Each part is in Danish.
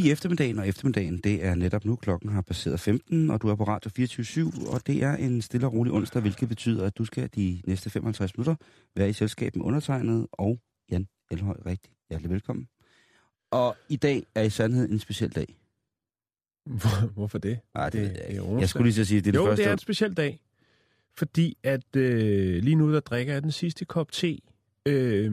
Lide eftermiddagen, og eftermiddagen, det er netop nu. Klokken har passeret 15, og du er på Radio 24 og det er en stille og rolig onsdag, hvilket betyder, at du skal de næste 55 minutter være i selskab med undertegnet og Jan Elhøj. Rigtig hjertelig velkommen. Og i dag er i sandhed en speciel dag. Hvor, hvorfor det? Ej, det, Det- er jeg, jeg skulle lige at sige, at det er jo, det første. det er en speciel dag. Fordi at øh, lige nu, der drikker jeg den sidste kop te øh,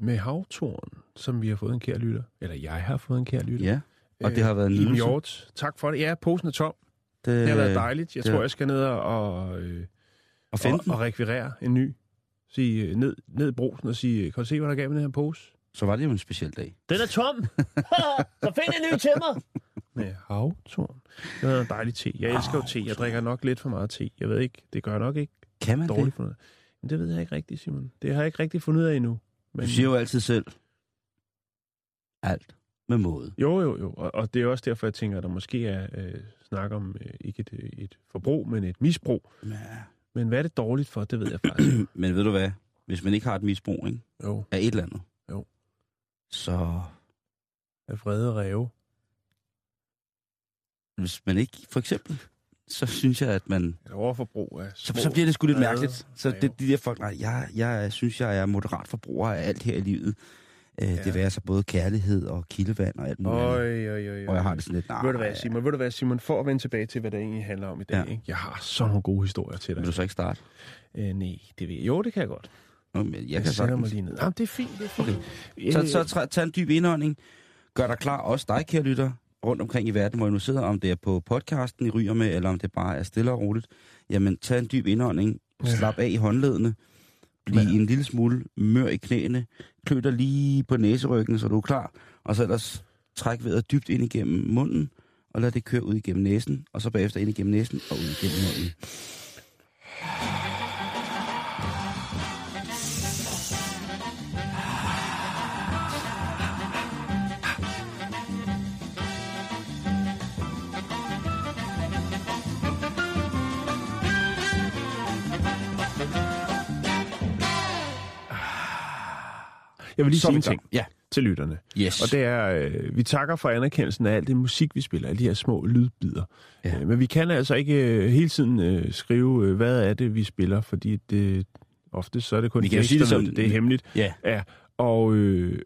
med havtorn, som vi har fået en kær lytter. Eller jeg har fået en kær lytter. Ja, og det har været en Iben. Hjort. Tak for det. Ja, posen er tom. det, Det har været dejligt. Jeg det- tror, jeg skal ned og, og, øh, Og finde og, og rekvirere en ny. Sige, øh, ned, ned i brosen og sige, kan du se, hvad der gav med den her pose? Så var det jo en speciel dag. Den er tom. Så find en ny til mig. Med havtorn. Det er en dejlig te. Jeg elsker jo te. Jeg drikker nok lidt for meget te. Jeg ved ikke, det gør jeg nok ikke Kan man dårligt det? for noget. Men det ved jeg ikke rigtigt, Simon. Det har jeg ikke rigtig fundet ud af endnu. Men, Du siger jo altid selv, alt med måde. Jo, jo, jo. Og, og det er også derfor, jeg tænker, at der måske er øh, snak om øh, ikke et, øh, et forbrug, men et misbrug. Ja. Men hvad er det dårligt for? Det ved jeg faktisk. Men ved du hvad? Hvis man ikke har et misbrug ikke? Jo, af et eller andet, Jo. så af vrede ræve. hvis man ikke, for eksempel, så synes jeg, at man, Et overforbrug af så, så bliver det sgu lidt mærkeligt. Så det, de der folk, nej, jeg, jeg synes, jeg er moderat forbruger af alt her i livet. Øh, Ja. Det værer så både kærlighed og kildevand og alt muligt. Øj, øj, øj, øj. Og jeg har det sådan lidt, nej. Ved du hvad, Simon? Ved du hvad, Simon? For at vende tilbage til, hvad det egentlig handler om i dag. Ja. Ikke? Jeg har så nogle gode historier til dig. Vil du så ikke starte? Øh, nej, det ved jeg. Jo, det kan jeg godt. Nå, men jeg, jeg kan sætter mig lige ned. Jamen, det er fint, det er fint. Okay. Så, så træ, tag en dyb indånding. Gør dig klar, også dig, kære lytter, rundt omkring i verden, hvor I nu sidder, om det er på podcasten, I ryger med, eller om det bare er stille og roligt. Jamen, tag en dyb indånding. Slap af i håndledene. Bliv Ja. en lille smule mør i knæene. Klø dig lige på næseryggen, så du er klar. Og så ellers træk vejret dybt ind igennem munden, og lad det køre ud igennem næsen, og så bagefter ind igennem næsen og ud igennem munden. Jeg vil lige Så sige en ting Ja, til lytterne. yes. Og det er, øh, vi takker for anerkendelsen af alt det musik, vi spiller, alle de her små lydbider. Ja. Øh, men vi kan altså ikke øh, hele tiden øh, skrive, øh, hvad er det, vi spiller, fordi det, ofte så er det kun Vi kan sige det som- det er hemmeligt. Ja, Ja, og, øh,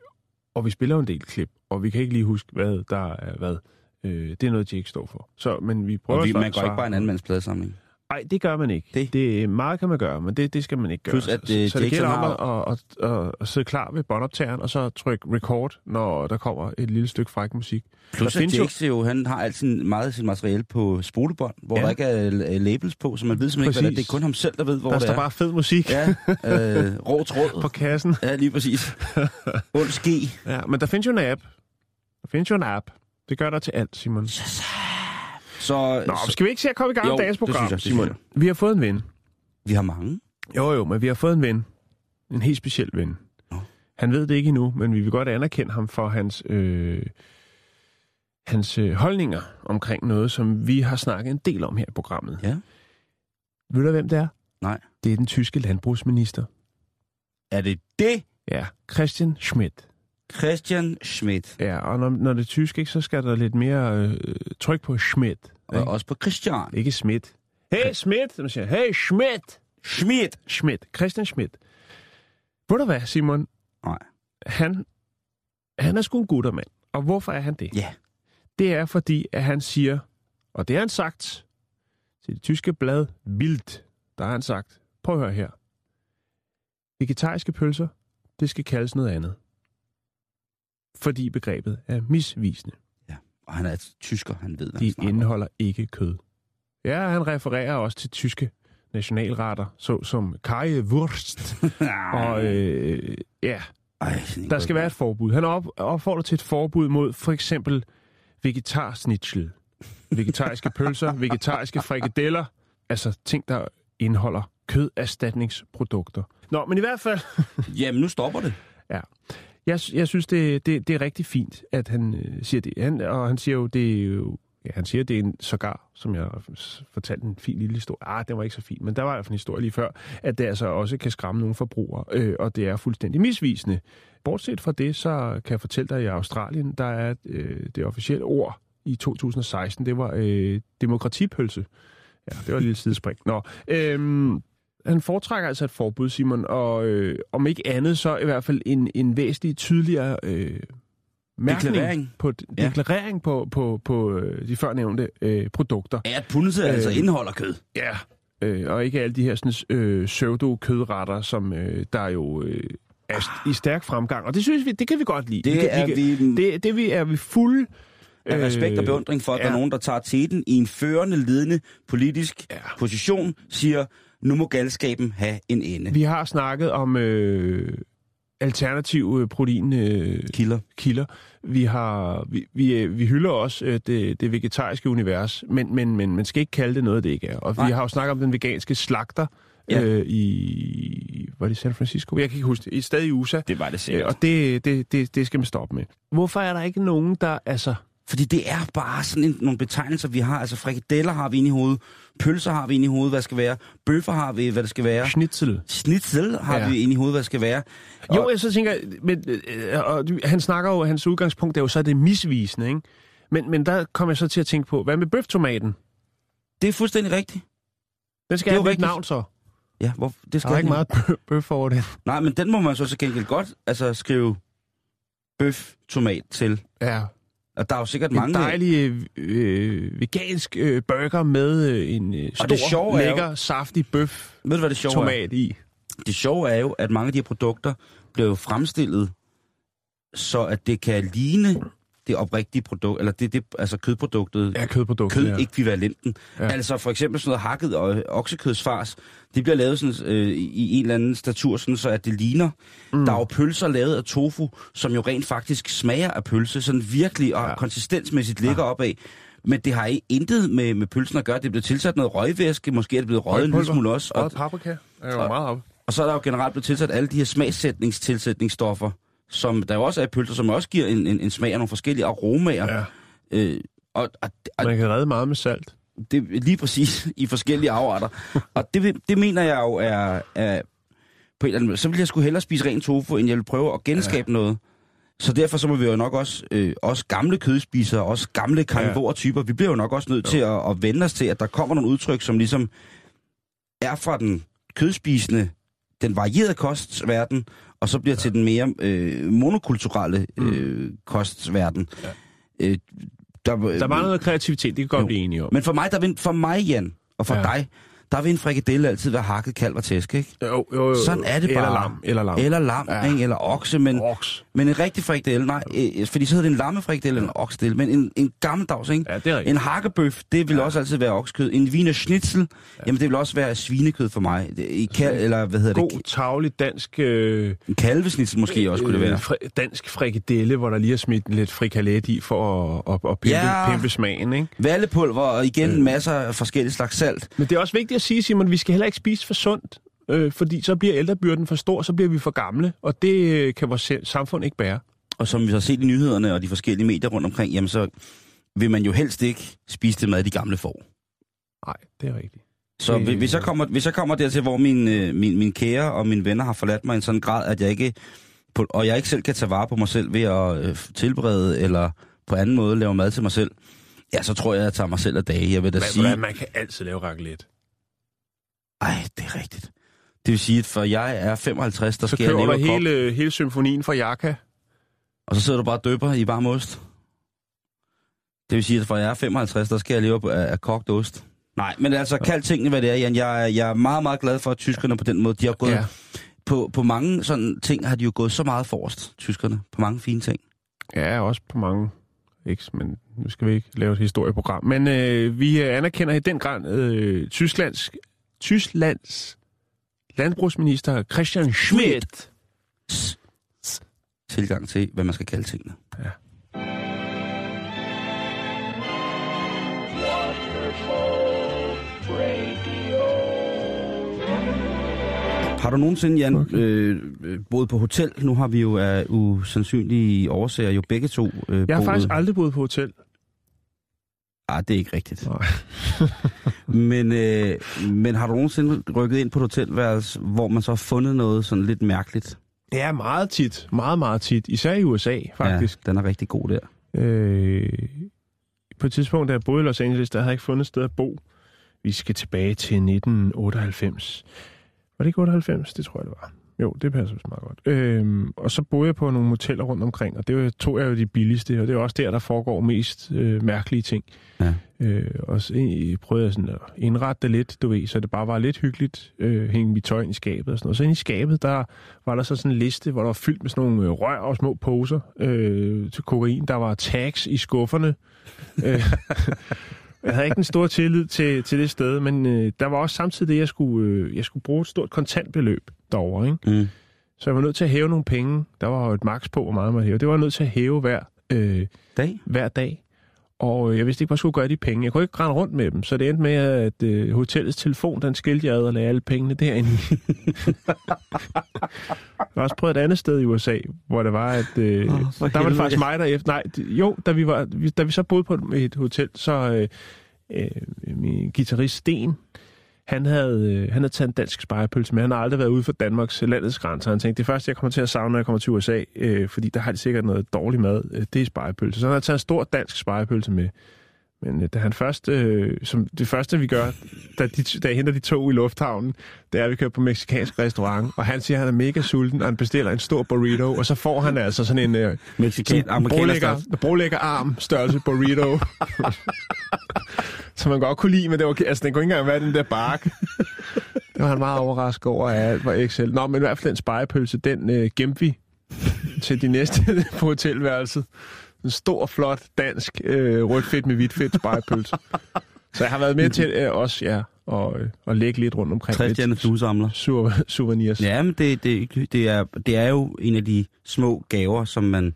og vi spiller en del klip, og vi kan ikke lige huske, hvad der er hvad. Øh, det er noget, de ikke står for. Så, men vi prøver og vi, at man går ikke bare en anden mands pladesamling. Nej, det gør man ikke. Det? det meget kan man gøre, men det, det skal man ikke gøre. Plus, at, så, øh, så det Jackson gælder har- om at, at, at, at sidde klar ved båndoptageren, og så trykke record, når der kommer et lille stykke fræk musik. Plus Der at findes jo- han har altid meget af sit materiale på spolebånd, hvor ja. Der ikke er øh, labels på, så man ved simpelthen ikke, hvad det er. Det er kun ham selv, der ved, hvor der det står er. bare fed musik Ja, øh, rå tråd. på kassen. Ja, lige præcis. Ski. Ja, men der findes jo en app. Der findes jo en app. Det gør der til alt, Simon. Så, Nå, så skal vi ikke se at komme i gang med dagens det program, synes jeg, det Simon? synes Vi har fået en ven. vi har mange. Jo, jo, men vi har fået en ven. En helt speciel ven. Nå. Han ved det ikke endnu, men vi vil godt anerkende ham for hans, øh, hans øh, holdninger omkring noget, som vi har snakket en del om her i programmet. Ja. Ved du, hvem det er? Nej. Det er den tyske landbrugsminister. Er det det? Ja, Christian Schmidt. Christian Schmidt. Ja, og når, når det er tysk, ikke, så skal der lidt mere øh, tryk på Schmidt. Og Ikke, også på Christian. ikke Schmidt. Hey Schmidt! Man siger, hey Schmidt! Schmidt. Schmidt. Christian Schmidt. Ved du hvad, Simon? Nej. Han, han er sgu en guttermand. Og hvorfor er han det? Ja. Det er fordi, at han siger, og det har han sagt til det tyske blad Bild, der har han sagt, prøv at høre her. Vegetariske pølser, det skal kaldes noget andet. Fordi begrebet er misvisende. Og han er tysker, han ved, hvad han De om. indeholder ikke kød. Ja, han refererer også til tyske nationalretter, såsom Wurst. og øh, ja, Ej, der skal være et forbud. Han op, opfordrer til et forbud mod for eksempel vegetarsnitzel, vegetariske pølser, vegetariske frikadeller, altså ting, der indeholder køderstatningsprodukter. Nå, men i hvert fald... Jamen, nu stopper det. Ja. Jeg, jeg synes, det, det, det er rigtig fint, at han øh, siger det. Han, og han siger jo, det er jo... Ja, han siger, det er en sågar, som jeg fortalte en fin lille historie. Ah, den var ikke så fin, men der var i hvert fald en historie lige før, at det altså også kan skræmme nogle forbrugere, øh, og det er fuldstændig misvisende. Bortset fra det, så kan jeg fortælle dig, at i Australien, der er øh, det officielle ord i 2016, det var øh, demokratipølse. Ja, det var et lille sidespring. Nå, øhm, han foretrækker altså et forbud, Simon, og øh, om ikke andet, så i hvert fald en, en væsentlig tydeligere øh, mærkning Deklarering. på, Ja. deklarering på, på, på øh, de førnævnte øh, produkter. Ja, at punse altså Øh. indeholder kød. Ja. Øh, og ikke alle de her sådan, øh, pseudo-kødretter, som øh, der jo øh, er st- i stærk fremgang. Og det synes vi, det kan vi godt lide. Det kan, er vi- det, det vi, er vi fuld Af respekt og beundring for, at der er ja. nogen, der tager teten i en førende, ledende politisk Ja. position, siger, nu må galskaben have en ende. Vi har snakket om øh, alternative proteinkilder. Øh, Kilder. kilder. Vi, har, vi, vi, øh, vi hylder også øh, det, det vegetariske univers, men, men, men man skal ikke kalde det noget, det ikke er. Og Nej. vi har jo snakket om den veganske slagter Ja. øh, i... Var det San Francisco? Jeg kan ikke huske det. I stadig i USA. Det var det Øh, sikkert. og det, det, det, det skal man stoppe med. Hvorfor er der ikke nogen, der... Altså, Fordi det er bare sådan en, nogle betegnelser, vi har. Altså frikadeller har vi inde i hovedet, pølser har vi inde i hovedet, hvad skal være, bøffer har vi, hvad det skal være, schnitzel. schnitzel har Ja. vi inde i hovedet, hvad det skal være. Jo, jeg så tænker, men, øh, og han snakker jo, hans udgangspunkt er jo så det misvisende, ikke? Men, men der kom jeg så til at tænke på, hvad med bøftomaten? Det er fuldstændig rigtigt. Den skal Det have et navn så. Ja, hvor, det Der skal er ikke meget bø- bøf over det. Nej, men den må man så til gengæld godt altså, skrive bøf, tomat til. Ja. Og der er jo sikkert En mange... dejlig øh, vegansk øh, burger med øh, en øh, stor, det sjove er jo- lækker, saftig bøf Ved du, hvad det sjove er? tomat i. Det sjove er jo, at mange af de her produkter bliver jo fremstillet, så at det kan ligne det oprigtige produkt, eller det, det altså kødproduktet, Ja, kødprodukter. kød ja. Altså for eksempel sådan noget hakket og oksekødsfars, det bliver lavet sådan, øh, i en eller anden statur, sådan, så at det ligner. Mm. Der er jo pølser lavet af tofu, som jo rent faktisk smager af pølse, sådan virkelig og Ja. konsistensmæssigt ligger ja. opad. Men det har ikke intet med, med pølsen at gøre. Det er blevet tilsat noget røgvæske, måske er det blevet røget en lille smule også. Og, Og paprika. er jo og- meget op. og så er der jo generelt blevet tilsat alle de her smagssætningstilsætningsstoffer, som der jo også er pølser, som også giver en, en, en smag af nogle forskellige aromaer. Ja. Øh, og, og, og Man kan redde meget med salt. det lige præcis i forskellige afarter. og det, det mener jeg jo er, er på en eller anden måde. Så vil jeg sgu hellere spise ren tofu, end jeg vil prøve at genskabe ja. noget. Så derfor så må vi jo nok også, øh, også gamle kødspisere, også gamle karnivore-typer, vi bliver jo nok også nødt jo. til at, at vende os til, at der kommer nogle udtryk, som ligesom er fra den kødspisende, den varierede kostverden, og så bliver ja. til den mere øh, monokulturelle øh, kostverden. Ja. Øh, der, Der var noget kreativitet, det kan godt Jo. blive enige om. men for mig, der for mig, Jan, og for ja. dig, der vil en frikadelle altid være hakket kalv og tæsk, ikke? Jo, jo, jo. Sådan er det eller bare. Lam, eller lam. Eller lam, Ja. ikke? Eller okse, men, Oks. men en rigtig frikadelle, nej, øh, fordi så hedder det en lammefrikadelle eller en oksedelle, men en, en gammeldags, ikke? Ja, det er rigtigt. En hakkebøf, det vil ja. også altid være oksekød. En wiener schnitzel, ja. jamen det vil også være svinekød for mig. I kal, eller hvad hedder God, det? tavlig dansk... Øh, En kalvesnitzel måske også kunne det være. øh, fri, dansk frikadelle, hvor der lige er smidt lidt frikalet i for at, at, at pimpe, Ja. pimpe smagen, ikke? Vallepulver og igen øh. masser af forskellige slags salt. Men det er også vigtigt at sige, Simon, vi skal heller ikke spise for sundt, øh, fordi så bliver ældrebyrden for stor, så bliver vi for gamle, og det øh, kan vores samfund ikke bære. Og som vi har set i nyhederne og de forskellige medier rundt omkring, jamen så vil man jo helst ikke spise det mad, de gamle får. Nej, det er rigtigt. Så Det- hvis jeg kommer, hvis jeg kommer dertil, hvor min, øh, min, min kære og mine venner har forladt mig i en sådan grad, at jeg ikke, på, og jeg ikke selv kan tage vare på mig selv ved at øh, tilberede eller på anden måde lave mad til mig selv, ja, så tror jeg, at jeg tager mig selv af dage. Jeg vil da Men, sige, hvordan man kan altid lave raclette. Ej, det er rigtigt. Det vil sige, at for jeg er 55, der Så skal jeg leve af kok, hele, hele symfonien fra Jaka. og så sidder du bare og døber i varm ost. Det vil sige, at for jeg er 55, der skal jeg leve af, af kogt ost. Nej, men altså, kald tingene, hvad det er, Jan. Jeg, er- jeg er meget, meget glad for, at tyskerne på den måde, de har gået Ja. på, på mange sådan ting har de jo gået så meget forrest, tyskerne, på mange fine ting. Ja, også på mange Ikke? Men nu skal vi ikke lave et historieprogram. Men øh, vi anerkender i den grad øh, Tysklands, Tysklands landbrugsminister Christian Schmidt. Tilgang til, hvad man skal kalde tingene. Ja. Har du nogensinde, Jan, Okay. øh, øh, boet på hotel? Nu har vi jo af usandsynlige årsager jo begge to øh, Jeg har boet... faktisk aldrig boet på hotel. Ah, det er ikke rigtigt. Nej. Men, øh, men har du nogensinde rykket ind på et hotelværelse, hvor man så har fundet noget sådan lidt mærkeligt? Ja, meget tit. Meget, meget tit. Især i USA, faktisk. Ja, den er rigtig god der. Øh, på et tidspunkt, da jeg boede i Los Angeles, der havde jeg ikke fundet et sted at bo. Vi skal tilbage til 1998. Var det ikke 98? Det tror jeg, det var. Jo, det passer vist meget godt. Øhm, og så boede jeg på nogle moteller rundt omkring, og det var, tog jeg jo de billigste, og det er også der, der foregår mest øh, mærkelige ting. Ja. Øh, og så øh, prøvede jeg sådan at indrette det lidt, du ved, så det bare var lidt hyggeligt, øh, hænge mit tøj ind i skabet og sådan noget. Så inde i skabet, der var der så sådan en liste, hvor der var fyldt med sådan nogle øh, rør og små poser øh, til kokain. Der var tags i skufferne. øh, jeg havde ikke en stor tillid til, til det sted, men øh, der var også samtidig det, jeg skulle, øh, jeg skulle bruge et stort kontantbeløb derovre, ikke? Mm. Så jeg var nødt til at hæve nogle penge. Der var jo et maks på, hvor meget man hæve. Det var jeg nødt til at hæve hver, øh, Dag? hver dag. Og øh, jeg vidste ikke, hvad jeg skulle gøre de penge. Jeg kunne ikke rende rundt med dem, så det endte med, at øh, hotellets telefon, den skilte jeg ad og lagde alle pengene derinde. jeg har også prøvet et andet sted i USA, hvor det var, at øh, for der var det faktisk mig, der efter... Nej, jo, da vi, var, da vi så boede på et, et hotel, så øh, øh, min guitarist Sten, han havde, øh, han havde taget en dansk spejepølse med. Han har aldrig været ude for Danmarks øh, landets grænser. Han tænkte, det første, jeg kommer til at savne, når jeg kommer til USA, øh, fordi der har de sikkert noget dårlig mad, øh, det er spejepølse. Så han har taget en stor dansk spejepølse med. Men øh, da han først, øh, som det første vi gør, da, de, da jeg henter de to i lufthavnen, det er, at vi kører på meksikansk restaurant, og han siger, at han er mega sulten, og han bestiller en stor burrito, og så får han altså sådan en... Øh, Mexican, brolægger, brolægger arm størrelse burrito. som man godt kunne lide, men det var, altså, den kunne ikke engang være den der bark. Det var han meget overrasket over, at alt var Excel. Nå, men i hvert fald den spejepølse, den øh, gemte vi til de næste på hotelværelset. En stor, flot, dansk, øh, rødt fedt med hvidt fedt spejepølse. Så jeg har været med til øh, også, ja, og, øh, og lægge lidt rundt omkring. Træstjerne duesamler. Sur- souvenirs. Ja, men det, det, det, er, det er jo en af de små gaver, som man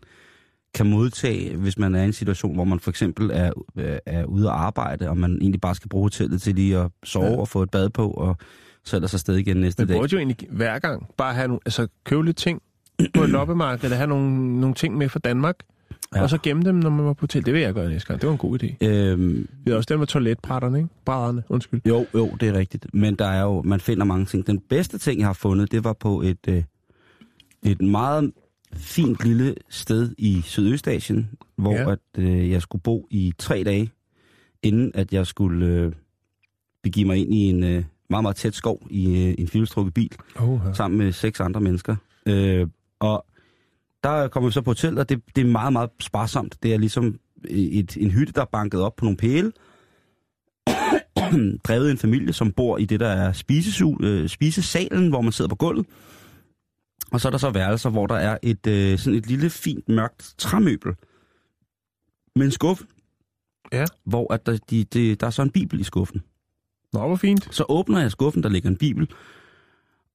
kan modtage, hvis man er i en situation, hvor man for eksempel er, øh, er ude at arbejde, og man egentlig bare skal bruge hotellet til lige at sove Ja. og få et bad på, og så ellers afsted igen næste Man dag. burde jo egentlig hver gang bare have nogle, altså købe lidt ting på et loppemarked, eller have nogle, nogle ting med fra Danmark, ja. Og så gemme dem, når man var på hotel. Det vil jeg gøre næste gang. Det var en god idé. Øhm, Vi havde også dem med toiletbrætterne, ikke? Brædderne, undskyld. jo, jo, det er rigtigt. Men der er jo, man finder mange ting. Den bedste ting, jeg har fundet, det var på et, øh, et meget fint lille sted i Sydøstasien, hvor Ja. at, øh, jeg skulle bo i tre dage, inden at jeg skulle øh, begive mig ind i en øh, meget, meget tæt skov i øh, en filstrukket bil, Oh, ja. sammen med seks andre mennesker. Øh, og der kommer vi så på hotel, og det, det er meget, meget sparsomt. Det er ligesom et, en hytte, der er banket op på nogle pæle, drevet af en familie, som bor i det, der er spisesul, øh, spisesalen, hvor man sidder på gulvet. Og så er der så værelser, hvor der er et, øh, sådan et lille, fint, mørkt træmøbel med en skuffe. Ja. Hvor at der, de, de, der er så en bibel i skuffen. Nå, hvor fint. Så åbner jeg skuffen, der ligger en bibel.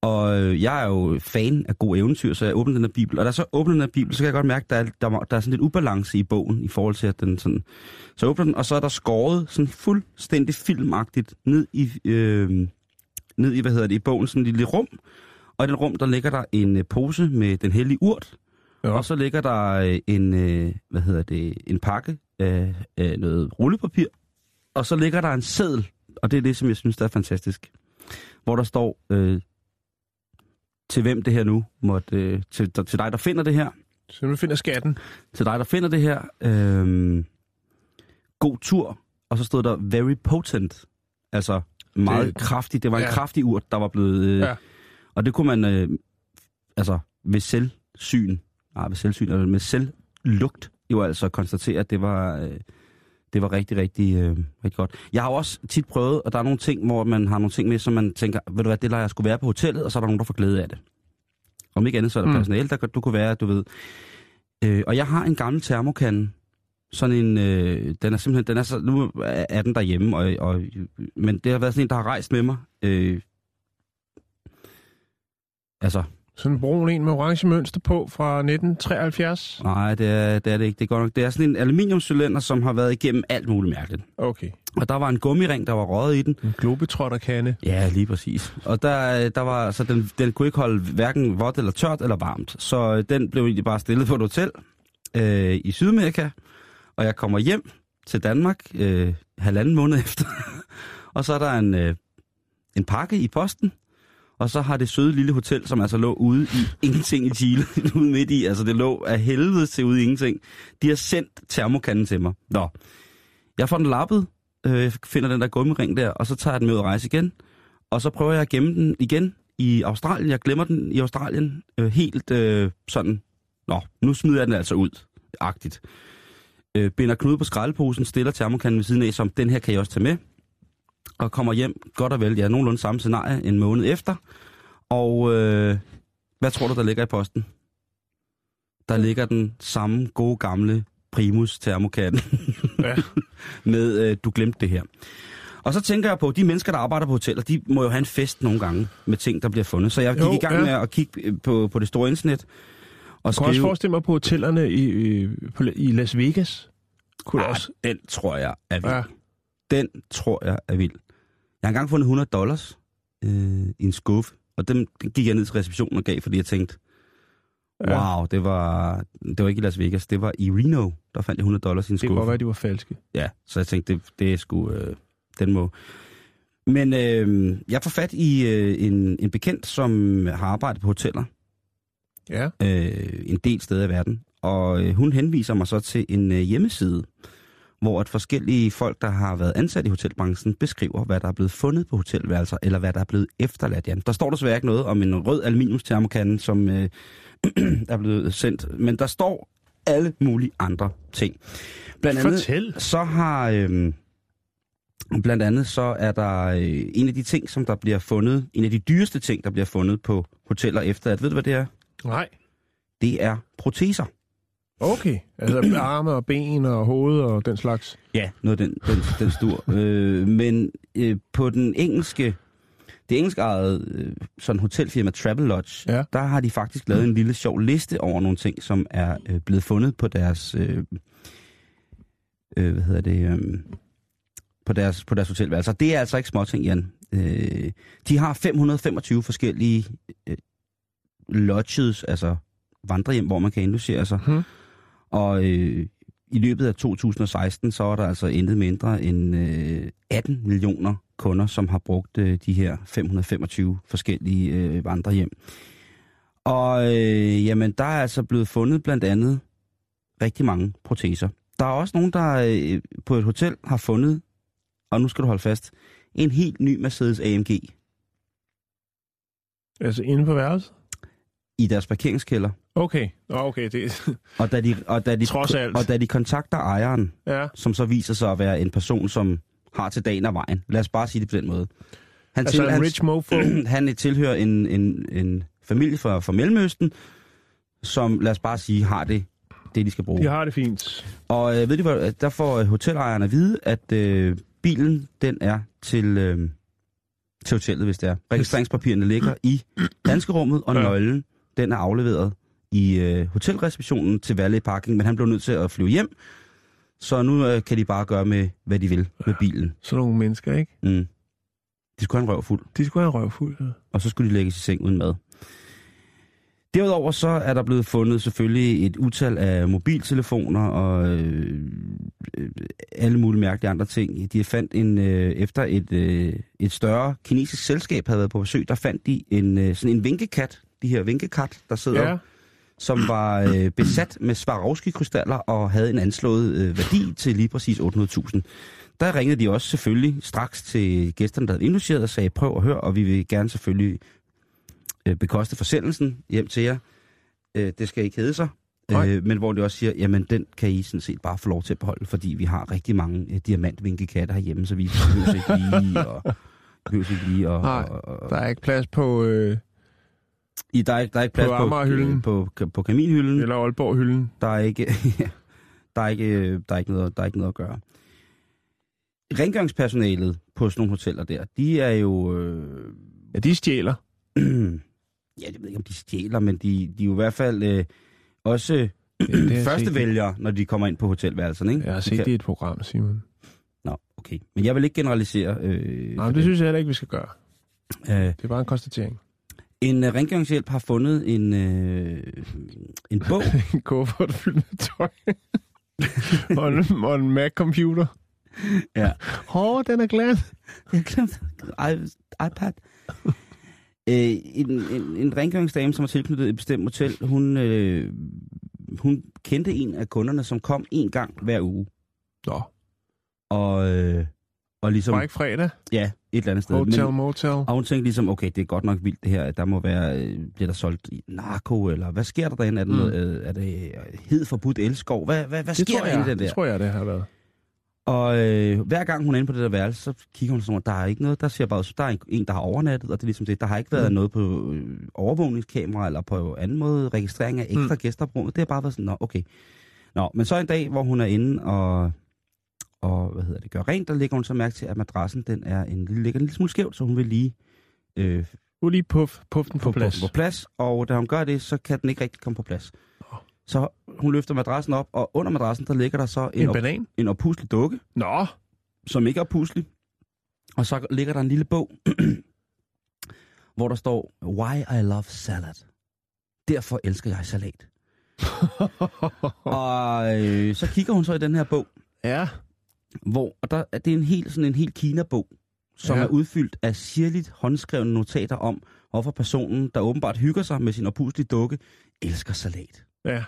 Og øh, jeg er jo fan af gode eventyr, så jeg åbner den her bibel. Og da jeg så åbner den her bibel, så kan jeg godt mærke, at der er, der, der er sådan lidt ubalance i bogen, i forhold til at den sådan... Så åbner den, og så er der skåret sådan fuldstændig filmagtigt ned i, øh, ned i, hvad hedder det, i bogen, sådan en lille rum. Og i den rum, der ligger der en øh, pose med den hellige urt. Ja. Og så ligger der øh, en, øh, hvad hedder det, en pakke af, af noget rullepapir. Og så ligger der en seddel, og det er det, som jeg synes, der er fantastisk. Hvor der står, øh, til hvem det her nu måtte, øh, til, til dig, der finder det her, Så nu finder skatten. til dig, der finder det her, øh, god tur, og så stod der very potent, altså meget Det- det, kraftig, det var en ja. ja. kraftig urt, der var blevet, øh, ja. og det kunne man, øh, altså ved selvsyn, nej ved selvsyn, eller med selvlugt, jo altså konstatere, at det var, øh, det var rigtig, rigtig, øh, rigtig godt. Jeg har også tit prøvet, og der er nogle ting, hvor man har nogle ting med, som man tænker, ved du hvad, det lader jeg skulle være på hotellet, og så er der nogen, der får glæde af det. Om ikke andet, så er der mm. personale, der du kunne være, du ved. Øh, og jeg har en gammel termokande, sådan en, øh, den er simpelthen, den er så, nu er den derhjemme, og, og, men det har været sådan en, der har rejst med mig. Øh, altså, Sådan en brun en med orange mønster på fra 1973. nej, det er, det er det ikke, det er godt nok. Det er sådan en aluminiumcylinder, som har været igennem alt muligt mærkeligt. Okay. Og der var en gummiring, der var røget i den. En globetrotterkande. Ja, lige præcis. Og der, der var, så den, den kunne ikke holde hverken vådt eller tørt eller varmt. Så øh, den blev egentlig bare stillet på et hotel øh, i Sydamerika. Og jeg kommer hjem til Danmark øh, halvanden måned efter. og så er der en, øh, en pakke i posten. Og så har det søde lille hotel, som altså lå ude i ingenting i Chile, ude midt i, altså det lå af helvede til ude i ingenting. De har sendt termokanden til mig. Nå, jeg får den lappet, øh, finder den der gummiring der, og så tager jeg den med ud og rejse igen. Og så prøver jeg at gemme den igen i Australien. Jeg glemmer den i Australien øh, helt øh, sådan, nå, nu smider jeg den altså ud, agtigt. Øh, binder knude på skraldeposen, stiller termokanden ved siden af, som den her kan jeg også tage med. Og kommer hjem, godt og vel, ja, nogenlunde samme scenarie, en måned efter. Og øh, hvad tror du, der ligger i posten? Der ligger den samme gode gamle Primus termokande Ja. med, øh, du glemte det her. Og så tænker jeg på, de mennesker, der arbejder på hoteller, de må jo have en fest nogle gange med ting, der bliver fundet. Så jeg gik Jo, i gang ja. med at kigge øh, på, på det store internet. Og Jeg også skrive, forestille mig på hotellerne i, i, i Las Vegas. Kunne ah, også. den tror jeg er vild. Ja. Den tror jeg er vild. Jeg har engang fundet 100 dollars øh, i en skuffe, og dem, gik jeg ned til receptionen og gav, fordi jeg tænkte, Ja. wow, det var, det var ikke i Las Vegas, det var i Reno, der fandt jeg 100 dollars i en Det kan skuffe. godt være, de var falske. Ja, så jeg tænkte, det, det er sgu, øh, den må. Men øh, jeg får fat i øh, en, en bekendt, som har arbejdet på hoteller Ja. øh, en del steder i verden. Og øh, hun henviser mig så til en øh, hjemmeside, hvor at forskellige folk, der har været ansat i hotelbranchen, beskriver, hvad der er blevet fundet på hotelværelser, eller hvad der er blevet efterladt. Ja, der står desværre ikke noget om en rød aluminiumstermokande, som øh, er blevet sendt, men der står alle mulige andre ting. Blandt andet, Fortæl. så har... Øh, blandt andet så er der øh, en af de ting, som der bliver fundet, en af de dyreste ting, der bliver fundet på hoteller efter, at ved du hvad det er? Nej. Det er proteser. Okay. Altså arme og ben og hoved og den slags. Ja, noget den, den, den stur. øh, men øh, på den engelske, det engelsk eget øh, sådan hotelfirma Travelodge, Ja. der har de faktisk lavet en lille sjov liste over nogle ting, som er øh, blevet fundet på deres, øh, øh, hvad hedder det, øh, på deres, på deres hotelværelser. Det er altså ikke småting, Jan. Øh, de har 525 forskellige øh, lodges, altså vandrehjem, hvor man kan indlogere sig. Hmm. Og øh, i løbet af 2016, så er der altså intet mindre end øh, 18 millioner kunder, som har brugt øh, de her 525 forskellige øh, vandrehjem. Og øh, jamen, der er altså blevet fundet blandt andet rigtig mange proteser. Der er også nogen, der øh, på et hotel har fundet, og nu skal du holde fast, en helt ny Mercedes AMG Altså inde på værelset? I deres parkeringskælder. Okay. Okay. Det, Og da de, og da de, Trods alt. og da de kontakter ejeren, ja. som så viser sig at være en person, som har til dagen og vejen. Lad os bare sige det på den måde. Han, Altså til, en han, rich mofo. han tilhører en, en, en familie fra, fra Mellemøsten, som, lad os bare sige, har det, det de skal bruge. De har det fint. Og øh, ved du hvad, der får øh, hotelejeren at vide, at øh, bilen, den er til, øh, til hotellet, hvis det er. Registreringspapirerne ligger i danskerummet, og Ja. nøglen, den er afleveret i øh, hotelreceptionen til Valet Parking, men han blev nødt til at flyve hjem, så nu øh, kan de bare gøre med, hvad de vil med bilen. Sådan nogle mennesker, ikke? Mm. De skulle have en røv fuld, De skulle have en røvfuld. Ja. og så skulle de lægges i seng uden mad. Derudover så er der blevet fundet selvfølgelig et utal af mobiltelefoner og øh, øh, alle mulige mærkelige andre ting. De fandt en, øh, efter et, øh, et større kinesisk selskab havde været på besøg, der fandt de en, øh, sådan en vinkekat, de her vinkekat, der sidder ja. som var øh, besat med Swarovski-krystaller og havde en anslået øh, værdi til lige præcis 800.000. Der ringede de også selvfølgelig straks til gæsterne, der havde indlogeret og sagde, prøv at høre, og vi vil gerne selvfølgelig øh, bekoste forsendelsen hjem til jer. Øh, det skal ikke hedde sig. Nej. Øh, men hvor de også siger, jamen den kan I sådan set bare få lov til at beholde, fordi vi har rigtig mange øh, diamantvinkekatter herhjemme, så vi behøver ikke lige og behøver ikke lige og, Nej, og, og, Der er ikke plads på... Øh, i, der, er, der er ikke plads På på, Amagerhylden. på, på, på kaminhylden. eller Aalborg-hylden. Der er ikke... Der er ikke, der er ikke, noget, der er ikke noget at gøre. Rengøringspersonalet på sådan nogle hoteller der, de er jo... Øh, Ja, de stjæler. ja, jeg ved ikke, om de stjæler, men de, de er jo i hvert fald øh, også det har jeg set. første vælger, når de kommer ind på hotelværelserne. Ikke? Jeg har De set kan- det i et program, Simon. Nå, okay. Men jeg vil ikke generalisere. Øh, Nej, men det synes jeg heller ikke, vi skal gøre. øh, Det er bare en konstatering. En uh, rengøringshjælp har fundet en, øh, en bog. En kuffert fyldt med tøj. og, en, og en Mac-computer. Ja. Åh, oh, den er glat. Jeg glemte iPad. Øh, en, en, en rengøringsdame, som var tilknyttet et bestemt hotel, hun, øh, hun kendte en af kunderne, som kom en gang hver uge. Nå, Og, øh, og ligesom, var ikke fredag. ja, et eller andet sted. Hotel, Men, motel. og hun tænkte ligesom, okay, det er godt nok vildt det her. Der må være, øh, bliver der solgt i narko, eller hvad sker der derinde? Er, det Mm. øh, er det øh, hed forbudt elskov? Hvad, hvad, hvad Det sker der jeg, det der? det tror jeg, det har været. Og øh, hver gang hun er inde på det der værelse, så kigger hun sådan, der er ikke noget, der ser bare der er en- en, der har overnattet, og det er ligesom det. Der har ikke været Mm. noget på øh, overvågningskamera, eller på anden måde registrering af ekstra Mm. gæster på rummet. Det har bare været sådan, nå, okay. Nå, men så en dag, hvor hun er inde og, og hvad hedder det, gør rent, der lægger hun så mærke til, at madrassen, den er en, ligger en lille smule skævt, så hun vil lige øh, Nu lige puff, puff den på få plads. På, på plads, og da hun gør det, så kan den ikke rigtig komme på plads. Så hun løfter madrassen op, og under madrassen, der ligger der så en, En op, banan? en oppuslig dukke, Nå, som ikke er puslig. Og så ligger der en lille bog, hvor der står, Why I love salad. Derfor elsker jeg salat. og øh, så kigger hun så i den her bog, ja. Hvor og der, det er en helt, sådan en helt Kina-bog, som Ja. er udfyldt af sirligt håndskrevne notater om, hvorfor personen, der åbenbart hygger sig med sin opuslige dukke, elsker salat. Ja.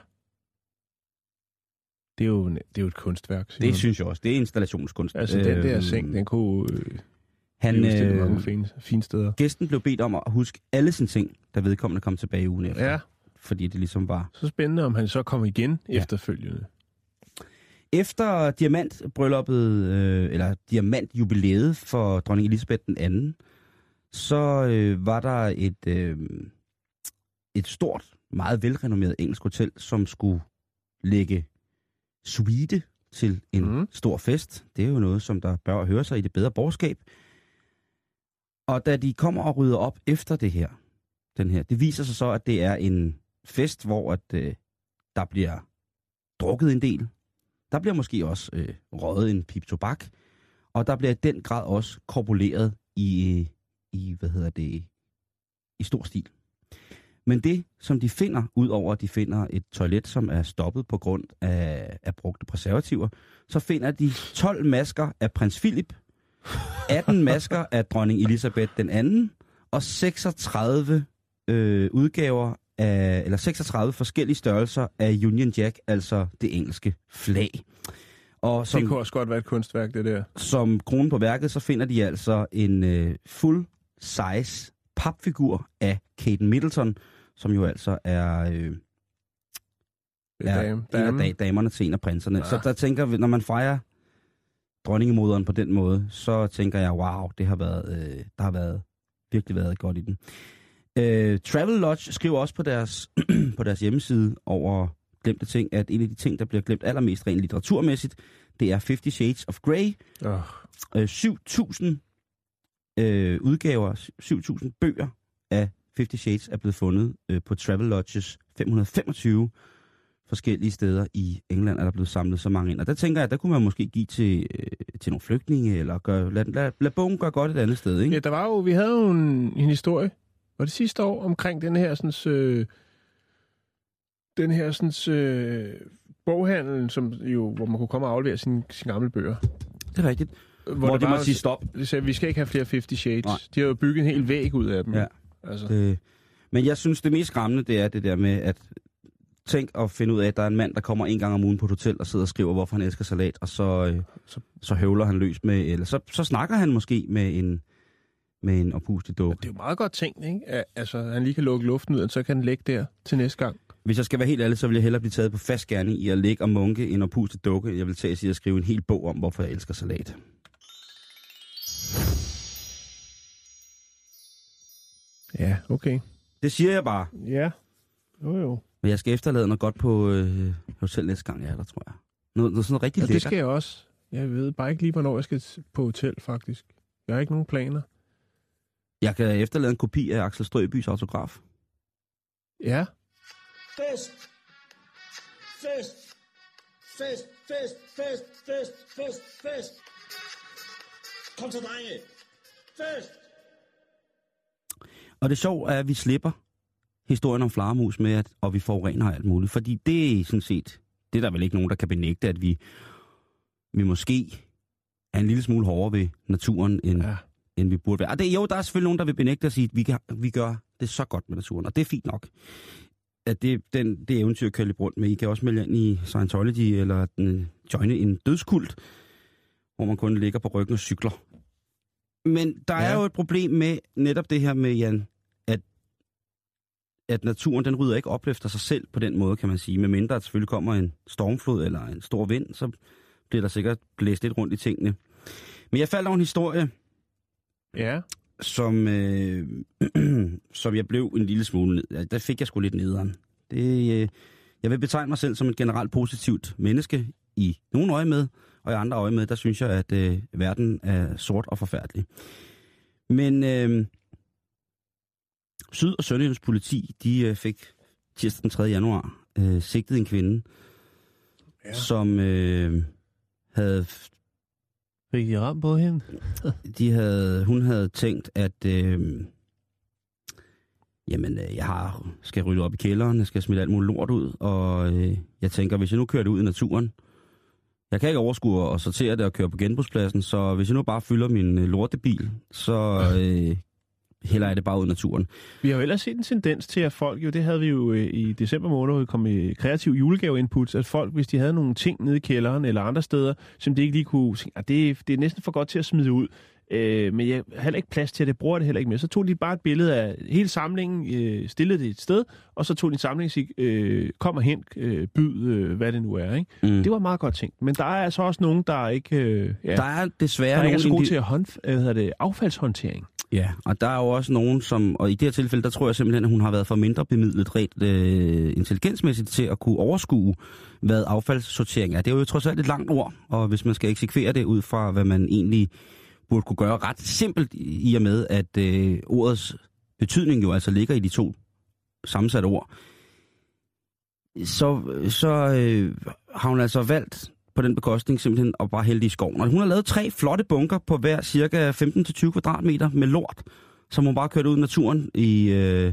Det er jo, det er jo et kunstværk. Simon. Det synes jeg også. Det er installationskunst. Altså, den der Øhm, seng, den kunne øh, han, øh, mange fine, fine steder. Gæsten blev bedt om at huske alle sine ting, da vedkommende kom tilbage ugen efter. Ja, Fordi det ligesom var... så spændende, om han så kommer igen ja. efterfølgende. Efter diamantbrylluppet, øh, eller diamantjubilæet for dronning Elisabeth den anden, så øh, var der et, øh, et stort, meget velrenommeret engelsk hotel, som skulle lægge suite til en mm. stor fest. Det er jo noget, som der bør høre sig i det bedre borgerskab. Og da de kommer og rydder op efter det her, den her, det viser sig så, at det er en fest, hvor at, øh, der bliver drukket en del. Der bliver måske også øh, røget en pip tobak. Og der bliver i den grad også korpuleret i, i, hvad hedder det, i stor stil. Men det, som de finder, udover at de finder et toilet, som er stoppet på grund af, af brugte preservativer, så finder de 12 masker af prins Philip, 18 masker af dronning Elisabeth den anden, og 36 øh, udgaver af, eller 36 forskellige størrelser af Union Jack, altså det engelske flag. Og Som... Det kunne også godt være et kunstværk, det der. som kronen på værket, så finder de altså en øh, full size papfigur af Kate Middleton, som jo altså er, øh, er er en dame. af da- damerne til en af prinserne. Ja. Så der tænker vi, når man fejrer dronningemoderen på den måde, så tænker jeg, wow, det har været, øh, der har været, virkelig været godt i den. Øh, Travel Lodge skriver også på deres, på deres hjemmeside over glemte ting, at en af de ting, der bliver glemt allermest rent litteraturmæssigt, det er Fifty Shades of Grey. Oh, Øh, 7.000 øh, udgaver, 7.000 bøger af Fifty Shades er blevet fundet øh, på Travel Lodges 525 forskellige steder i England, er der blevet samlet så mange ind. Og der tænker jeg, der kunne man måske give til, øh, til nogle flygtninge, eller gøre, lad, lad, lad bogen gøre godt et andet sted, ikke? ja, der var jo, vi havde jo en, en historie, var det sidste år, omkring den her sådan, øh, den her sådan, øh, boghandel, som jo, hvor man kunne komme og aflevere sine, sine gamle bøger. Det er rigtigt. Hvor, Hvor, det de må var, sige stop. de sagde, vi skal ikke have flere 50 Shades. Nej. De har jo bygget en hel væg ud af dem. Ja. Altså, Øh, men jeg synes, det mest skræmmende, det er det der med, at tænk at finde ud af, at der er en mand, der kommer en gang om ugen på et hotel og sidder og skriver, hvorfor han elsker salat, og så, øh, så, så høvler han løs med, eller så, så snakker han måske med en, med en oppustet dukke. det er jo meget godt tænkt, ikke? Altså, han lige kan lukke luften ud, og så kan den ligge der til næste gang. Hvis jeg skal være helt ærlig, så vil jeg hellere blive taget på fast gerning i at ligge og munke en oppustet dukke. Jeg vil tage sig at skrive en hel bog om, hvorfor jeg elsker salat. Ja, okay. Det siger jeg bare. Ja. Jo, jo. Men jeg skal efterlade noget godt på øh, hotel næste gang, jeg er der, tror jeg. Noget, noget sådan rigtig Ja, det lækkert. skal jeg også. Jeg ved bare ikke lige, hvornår jeg skal på hotel, faktisk. Jeg har ikke nogen planer. Jeg kan efterlade en kopi af Axel Strøbys autograf. Ja, Fest! Fest! Fest, fest, fest, fest, fest, fest! Kom så, drenge! Fest! Og det sjove er, at vi slipper historien om flagermus med, at, og vi forurener alt muligt. Fordi det er sådan set, det er der vel ikke nogen, der kan benægte, at vi, vi måske er en lille smule hårdere ved naturen, end, ja. End vi burde være. Og det, jo, der er selvfølgelig nogen, der vil benægte at sige, at vi, kan, vi gør det så godt med naturen, og det er fint nok. At det, den, det eventyr kører lidt rundt med. I kan også melde ind i Scientology, eller den, joine en dødskult, hvor man kun ligger på ryggen og cykler. Men der ja. er jo et problem med netop det her med, Jan, at, at naturen den rydder ikke op efter sig selv på den måde, kan man sige. Med mindre at selvfølgelig kommer en stormflod eller en stor vind, så bliver der sikkert blæst lidt rundt i tingene. Men jeg faldt over en historie, Ja, som, øh, som jeg blev en lille smule ned. Der fik jeg sgu lidt nederen. Det, øh, jeg vil betegne mig selv som et generelt positivt menneske i nogle øje med, og i andre øje med, der synes jeg, at øh, verden er sort og forfærdelig. Men øh, Syd- og Sønderjyllands politi, de øh, fik tirsdag den 3. januar øh, sigtet en kvinde. Ja. som øh, havde fik I ramt på hende? de havde, hun havde tænkt, at øh, jamen, øh, jeg har, skal rydde op i kælderen, jeg skal smide alt muligt lort ud, og øh, jeg tænker, hvis jeg nu kører det ud i naturen, jeg kan ikke overskue at sortere det og køre på genbrugspladsen, så hvis jeg nu bare fylder min øh, lortebil, så øh, hælder jeg det bare ud i naturen. Vi har jo ellers set en tendens til, at folk jo, det havde vi jo øh, i december måned, hvor vi kom i kreativ julegave-input, at folk, hvis de havde nogle ting nede i kælderen eller andre steder, som de ikke lige kunne at det, det er næsten for godt til at smide ud, øh, men jeg har heller ikke plads til, at det bruger det heller ikke mere. Så tog de bare et billede af hele samlingen, øh, stillede det et sted, og så tog de en samling og sige, øh, kom og hent, øh, byd, øh, hvad det nu er. Ikke? Mm. Det var meget godt tænkt. Men der er altså også nogen, der ikke, øh, ja, Der er desværre der ikke er så nogen gode til at hånd, øh, det, affaldshåndtering. Ja, og der er jo også nogen, som, og i det her tilfælde, der tror jeg simpelthen, at hun har været for mindre bemidlet rent øh, intelligensmæssigt til at kunne overskue, hvad affaldssortering er. Det er jo trods alt et langt ord, og hvis man skal eksekvere det ud fra, hvad man egentlig burde kunne gøre ret simpelt i og med, at øh, ordets betydning jo altså ligger i de to sammensatte ord, så, så øh, har hun altså valgt på den bekostning simpelthen at bare hælde i skoven. Og hun har lavet tre flotte bunker på hver cirka 15-20 kvadratmeter med lort, som hun bare kørte ud i naturen i, øh,